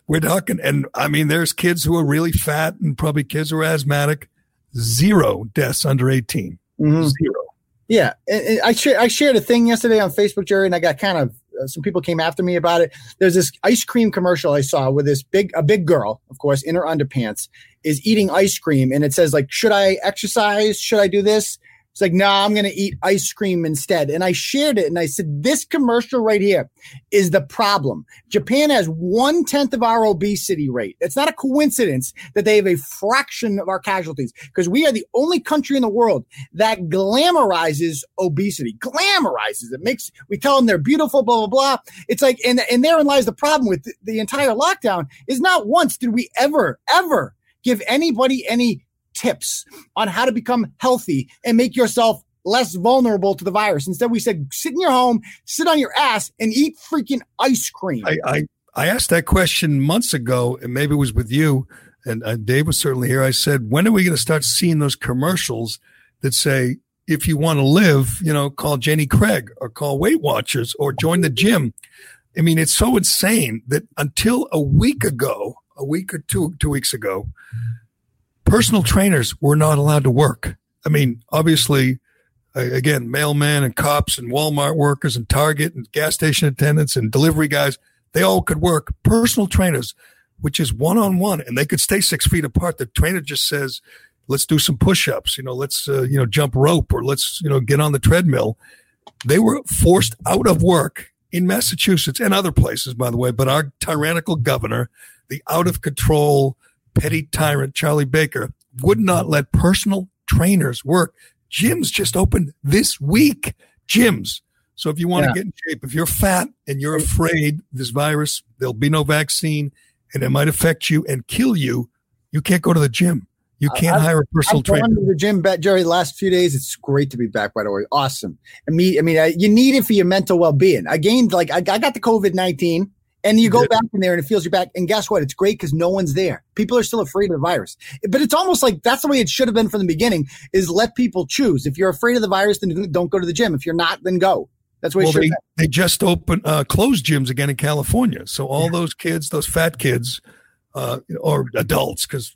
We're talking, and I mean, there's kids who are really fat and probably kids who are asthmatic. Zero deaths under 18. Mhm. Zero. Yeah, and- I shared I shared a thing yesterday on Facebook, Gerry, and I got kind of Uh, some people came after me about it. There's this ice cream commercial I saw with this big a big girl, of course, in her underpants, is eating ice cream, and it says like, "Should I exercise? Should I do this?" It's like, "No, I'm going to eat ice cream instead." And I shared it, and I said, "This commercial right here is the problem. Japan has one tenth of our obesity rate. It's not a coincidence that they have a fraction of our casualties because we are the only country in the world that glamorizes obesity. Glamorizes it. Makes we tell them they're beautiful, blah blah blah. It's like, and and therein lies the problem with the, the entire lockdown. Is not once did we ever ever give anybody any tips on how to become healthy and make yourself less vulnerable to the virus. Instead, we said sit in your home, sit on your ass, and eat freaking ice cream. I, I, I asked that question months ago, and maybe it was with you, and uh, Dave was certainly here. I said, when are we going to start seeing those commercials that say, if you want to live, you know, call Jenny Craig or call Weight Watchers or join the gym? I mean, it's so insane that until a week ago, a week or two, two weeks ago, personal trainers were not allowed to work. I mean, obviously, again, mailmen and cops and Walmart workers and Target and gas station attendants and delivery guys, they all could work. Personal trainers, which is one on one, and they could stay six feet apart. The trainer just says, let's do some push ups, you know, let's, uh, you know, jump rope or let's, you know, get on the treadmill. They were forced out of work in Massachusetts and other places, by the way, but our tyrannical governor, the out of control, petty tyrant, Charlie Baker, would not let personal trainers work. gyms just opened this week. Gyms. So if you want Yeah. to get in shape, if you're fat and you're afraid this virus, there'll be no vaccine and it might affect you and kill you, you can't go to the gym. You can't I've- hire a personal I've gone trainer. to the gym, Gerry, the last few days. It's great to be back. By the way, awesome. I mean, I mean, uh, you need it for your mental well being. I gained like I, I got the COVID nineteen, and you go back in there and it feels your back. And guess what? It's great because no one's there. People are still afraid of the virus, but it's almost like that's the way it should have been from the beginning. Is let people choose. If you're afraid of the virus, then don't go to the gym. If you're not, then go. That's what Well, they, they just opened uh, closed gyms again in California. So all those kids, those fat kids, uh, or adults, because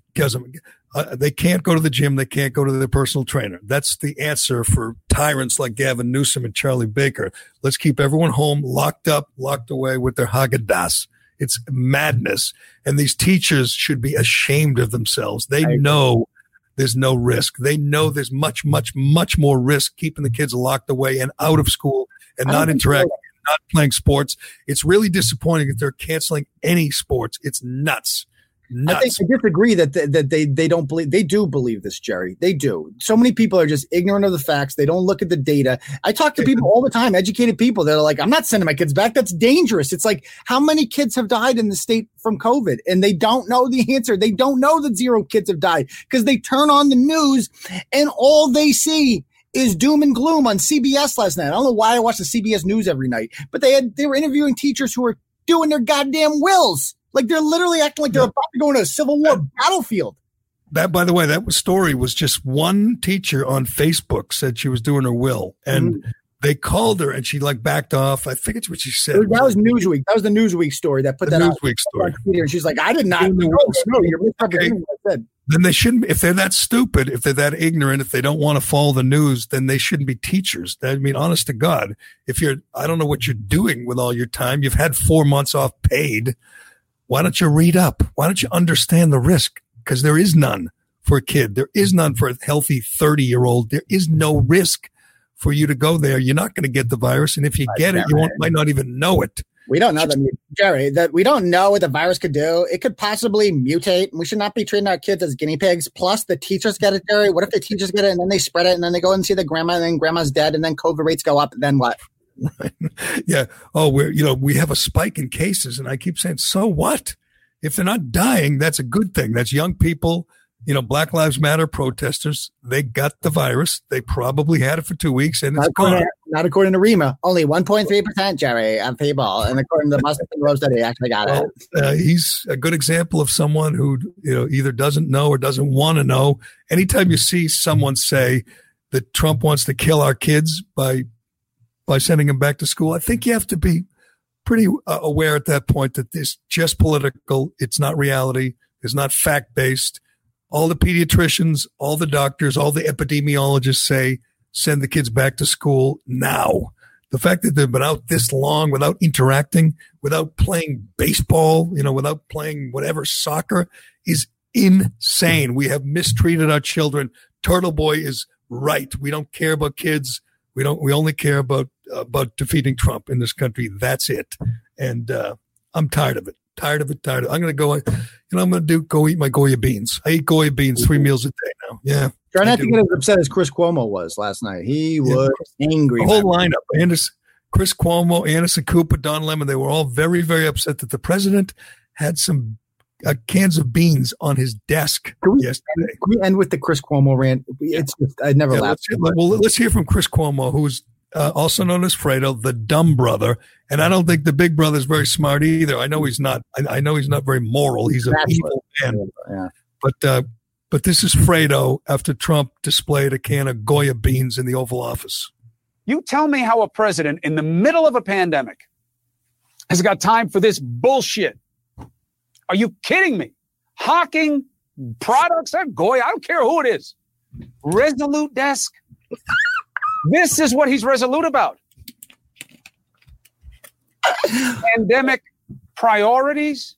uh, they can't go to the gym, they can't go to their personal trainer. That's the answer for tyrants like Gavin Newsom and Charlie Baker. Let's keep everyone home, locked up, locked away with their Haagen-Dazs. It's madness, and these teachers should be ashamed of themselves. They know there's no risk. They know there's much, much, much more risk keeping the kids locked away and out of school and not interacting, not playing sports. It's really disappointing that they're canceling any sports. It's nuts. I think I disagree that th- that they they don't believe they do believe this, Gerry. They do. So many people are just ignorant of the facts. They don't look at the data. I talk to people all the time, educated people that are like, "I'm not sending my kids back. That's dangerous." It's like, how many kids have died in the state from COVID, and they don't know the answer. They don't know that zero kids have died because they turn on the news and all they see is doom and gloom on CBS last night. I don't know why I watch the CBS news every night, but they had they were interviewing teachers who were doing their goddamn wills. Like they're literally acting like they're about to go into a Civil War battlefield. That, by the way, that was story was just one teacher on Facebook said she was doing her will, and mm-hmm. they called her and she like backed off. I think it's what she said. That was Newsweek. That was the Newsweek story that put The that out. Newsweek story. And she's like, I did not know. No, you're misrepresenting what I said. then they shouldn't if they're that stupid if they're that ignorant if they don't want to follow the news then they shouldn't be teachers i mean honest to god if you're i don't know what you're doing with all your time you've had four months off paid why don't you read up why don't you understand the risk because there is none for a kid there is none for a healthy 30 year old there is no risk for you to go there you're not going to get the virus and if you get it you won't, might not even know it We don't know that, Gerry. That we don't know what the virus could do. It could possibly mutate. We should not be treating our kids as guinea pigs. Plus, the teachers get it, Gerry. What if the teachers get it and then they spread it and then they go and see the grandma and then grandma's dead and then COVID rates go up? Then what? (laughs) yeah. Oh, we're you know we have a spike in cases, and I keep saying, so what? If they're not dying, that's a good thing. That's young people. You know, Black Lives Matter protesters. They got the virus. They probably had it for two weeks, and it's Not according, gone. to, not according to REMA. Only 1.3%, Gerry, of people. And according to the Muslim (laughs) Grove study, actually got it. Uh, he's a good example of someone who you know either doesn't know or doesn't want to know. Anytime you see someone say that Trump wants to kill our kids by by sending them back to school, I think you have to be pretty uh, aware at that point that this just political. It's not reality. It's not fact based. All the pediatricians, all the doctors, all the epidemiologists say send the kids back to school now. The fact that they've been out this long without interacting, without playing baseball, you know, without playing whatever soccer is insane. We have mistreated our children. Turtleboy is right. We don't care about kids. We don't. We only care about about defeating Trump in this country. That's it. And uh, I'm tired of it. Tired of it. Tired. Of I'm going to go. You know, I'm going to do go eat my Goya beans. I eat Goya beans three meals a day now. Yeah. Try not to get as upset as Chris Cuomo was last night. He was angry. The whole lineup, Anderson, Chris Cuomo, Anderson Cooper, Don Lemon, they were all very, very upset that the president had some uh, cans of beans on his desk yesterday. Can we end with the Chris Cuomo rant? It's just, I never Yeah, laughed. let's, hear, well, let's hear from Chris Cuomo, who's uh, also known as Fredo, the dumb brother. And I don't think the big brother is very smart either. I know he's not. I, I know he's not very moral. He's an Naturally. evil man. Yeah. But uh, but this is Fredo after Trump displayed a can of Goya beans in the Oval Office. You tell me how a president in the middle of a pandemic has got time for this bullshit. Are you kidding me? Hawking products, uh, Goy, I don't care who it is. Resolute desk. This is what he's resolute about. Pandemic priorities.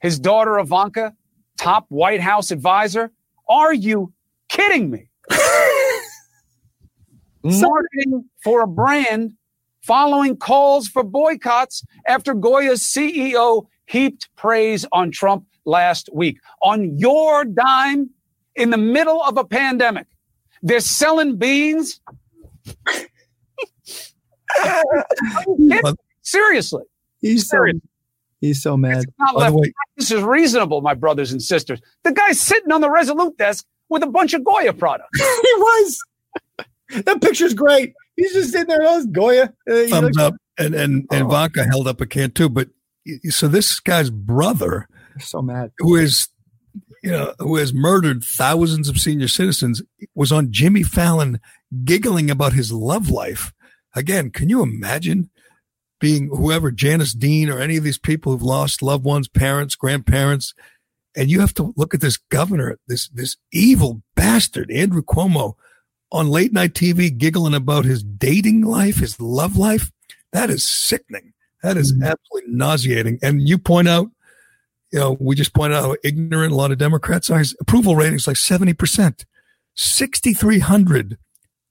His daughter Ivanka, top White House advisor. Are you kidding me? (laughs) Marketing for a brand following calls for boycotts after Goya's CEO heaped praise on Trump last week. On your dime, in the middle of a pandemic, They're selling beans. Are you kidding? Seriously. He's so he's so mad. By the way, This is reasonable, my brothers and sisters. The guy's sitting on the Resolute desk with a bunch of Goya products. (laughs) he was. That picture's great. He's just sitting there. Oh, Goya. Uh, thumbs looks- up, and and and Ivanka held up a can too. But so this guy's brother, so mad, who is you know who has murdered thousands of senior citizens, was on Jimmy Fallon giggling about his love life. Again, can you imagine being whoever Janice Dean or any of these people who've lost loved ones, parents, grandparents, and you have to look at this governor, this this evil bastard, Andrew Cuomo, on late night TV giggling about his dating life, his love life. That is sickening. That is mm-hmm. absolutely nauseating. And you point out, you know, we just pointed out how ignorant a lot of Democrats are. His approval rating is like 70%. 6,300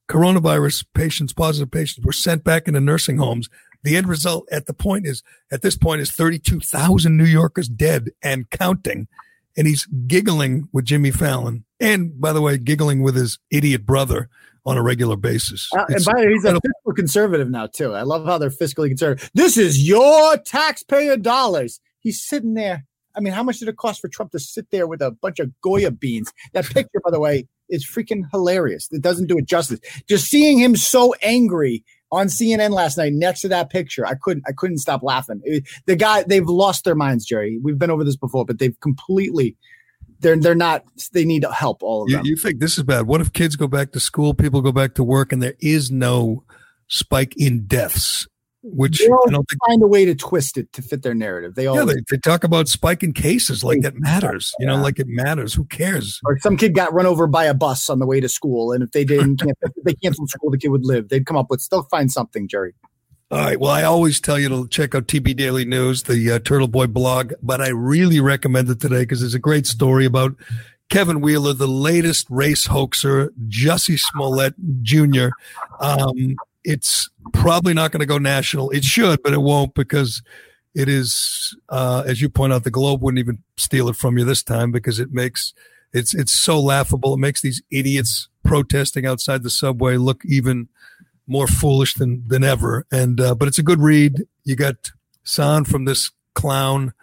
coronavirus patients, positive patients, were sent back into nursing homes. The end result at the point is, at this point, is 32,000 New Yorkers dead and counting. And he's giggling with Jimmy Fallon. And by the way, giggling with his idiot brother on a regular basis. Uh, and by the way, he's a fiscal conservative now too. I love how they're fiscally conservative. This is your taxpayer dollars. He's sitting there. I mean, how much did it cost for Trump to sit there with a bunch of Goya beans? That picture, by the way, is freaking hilarious. It doesn't do it justice. Just seeing him so angry on CNN last night next to that picture, I couldn't. I couldn't stop laughing. It- the guy, they've lost their minds, Gerry. We've been over this before, but they've completely. They're they're not. They need help. All of You, them. you think this is bad? What if kids go back to school, people go back to work, and there is no spike in deaths? Which They I don't think. find a way to twist it to fit their narrative. They all Yeah, they, they talk about spike in cases like that matters. You know, like it matters. Who cares? or some kid got run over by a bus on the way to school, and if they didn't, (laughs) can't, if they canceled school, the kid would live. They'd come up with still find something, Gerry. All right. Well, I always tell you to check out TB Daily News, the uh, Turtleboy blog, but I really recommend it today because there's a great story about Kevin Wheeler, the latest race hoaxer, Jussie Smollett Jr. Um, it's probably not going to go national. It should, but it won't because it is, uh, as you point out, the Globe wouldn't even steal it from you this time because it makes it's it's so laughable. It makes these idiots protesting outside the subway look even more foolish than than ever. And uh, but it's a good read. You got San from this clown.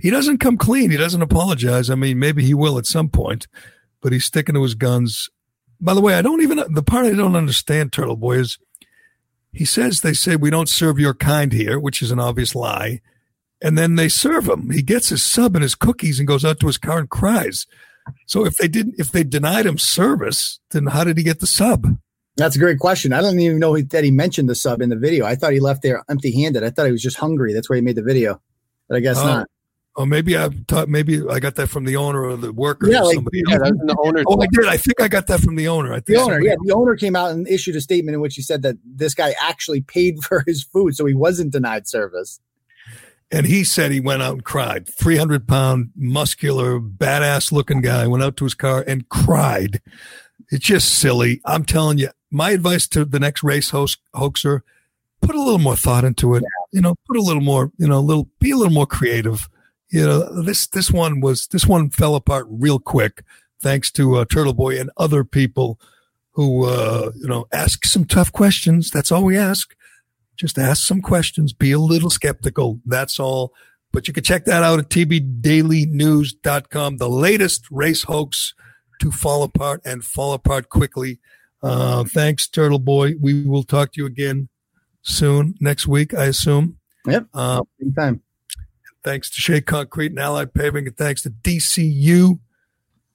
He doesn't come clean. He doesn't apologize. I mean, maybe he will at some point, but he's sticking to his guns. By the way, I don't even the part I don't understand, Turtleboy, is he says they say we don't serve your kind here, which is an obvious lie. And then they serve him. He gets his sub and his cookies and goes out to his car and cries. So if they didn't, if they denied him service, then how did he get the sub? That's a great question. I don't even know that he mentioned the sub in the video. I thought he left there empty-handed. I thought he was just hungry. That's why he made the video, but I guess Oh. not. Oh, maybe I maybe I got that from the owner or the worker. Yeah, or like- somebody. yeah, the owner. Oh, I did. I think I got that from the owner. I think The owner, yeah, the owner came out and issued a statement in which he said that this guy actually paid (laughs) for his food, so he wasn't denied service. And he said he went out and cried. 300 pound, muscular, badass looking guy went out to his car and cried. It's just silly. I'm telling you, my advice to the next race host, hoaxer, put a little more thought into it. You know, put a little more, you know, a little, be a little more creative. You know, this, this one was, this one fell apart real quick thanks to uh, Turtleboy and other people who, uh, you know, ask some tough questions. That's all we ask. Just ask some questions. Be a little skeptical. That's all. But you can check that out at tbdailynews.com. The latest race hoax to fall apart and fall apart quickly. Uh, thanks, Turtleboy. We will talk to you again soon, next week, I assume. Yep. Uh, Anytime. Thanks to Shea Concrete and Allied Paving, and thanks to DCU.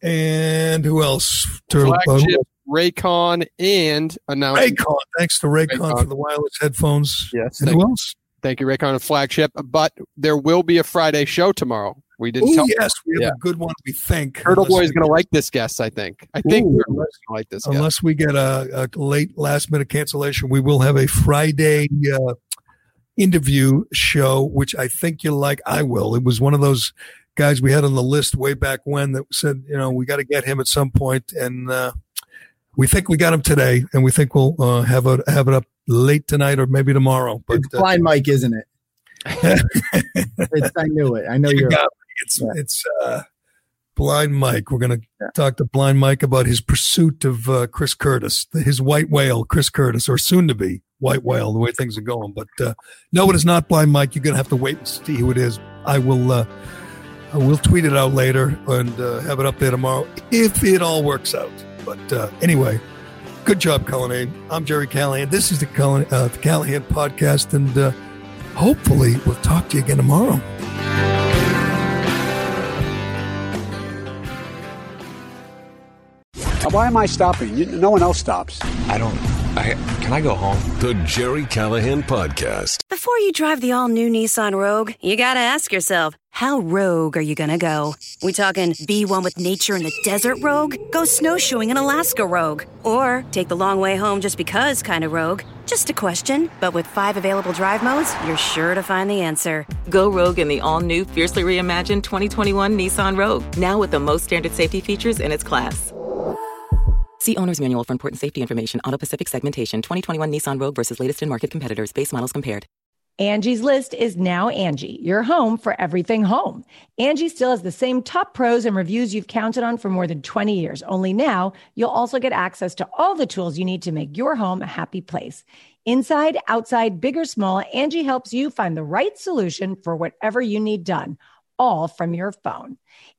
And who else? Turtle Boy. Flagship, Raycon, and announcement. Raycon. Thanks to Raycon, Raycon. for the wireless headphones. Yes. And who else? thank you, Raycon and Flagship. But there will be a Friday show tomorrow. We didn't Oh, yes, we have Yeah. a good one, we think. Turtleboy is going to like this guest. I think. I think Ooh. Turtleboy is going to like this guest. unless we get a, a late last minute cancellation, we will have a Friday uh, interview show, which I think you'll like. I will. It was one of those guys we had on the list way back when that said, you know, we got to get him at some point, and uh, we think we got him today, and we think we'll uh, have it have it up late tonight or maybe tomorrow. But It's blind Mike, isn't it? (laughs) It's, I knew it. I know you you're. got me. It's it's uh, Blind Mike. We're going to talk to Blind Mike about his pursuit of uh, Chris Curtis, his white whale, Chris Curtis, or soon to be white whale, the way things are going. But uh, no, it is not Blind Mike. You're going to have to wait and see who it is. I will. Uh, I will tweet it out later and uh, have it up there tomorrow if it all works out. But uh, anyway, good job, Cullinane. I'm Gerry Callahan. This is the, uh, the Callahan podcast, and uh, hopefully we'll talk to you again tomorrow. Uh, why am I stopping? You, no one else stops. I don't. I can I go home? The Gerry Callahan podcast. Before you drive the all new Nissan Rogue, you gotta ask yourself, how rogue are you gonna go? We talking be one with nature in the desert rogue? Go snowshoeing in Alaska rogue? Or take the long way home just because kind of rogue? Just a question, but with five available drive modes, you're sure to find the answer. Go rogue in the all new, fiercely reimagined 2021 Nissan Rogue, now with the most standard safety features in its class. See owner's manual for important safety information. Auto Pacific segmentation 2021 Nissan Rogue versus latest in market competitors. Base models compared. Angie's list is now Angie, your home for everything home. Angie still has the same top pros and reviews you've counted on for more than 20 years. Only now you'll also get access to all the tools you need to make your home a happy place. Inside, outside, big or small, Angie helps you find the right solution for whatever you need done all from your phone.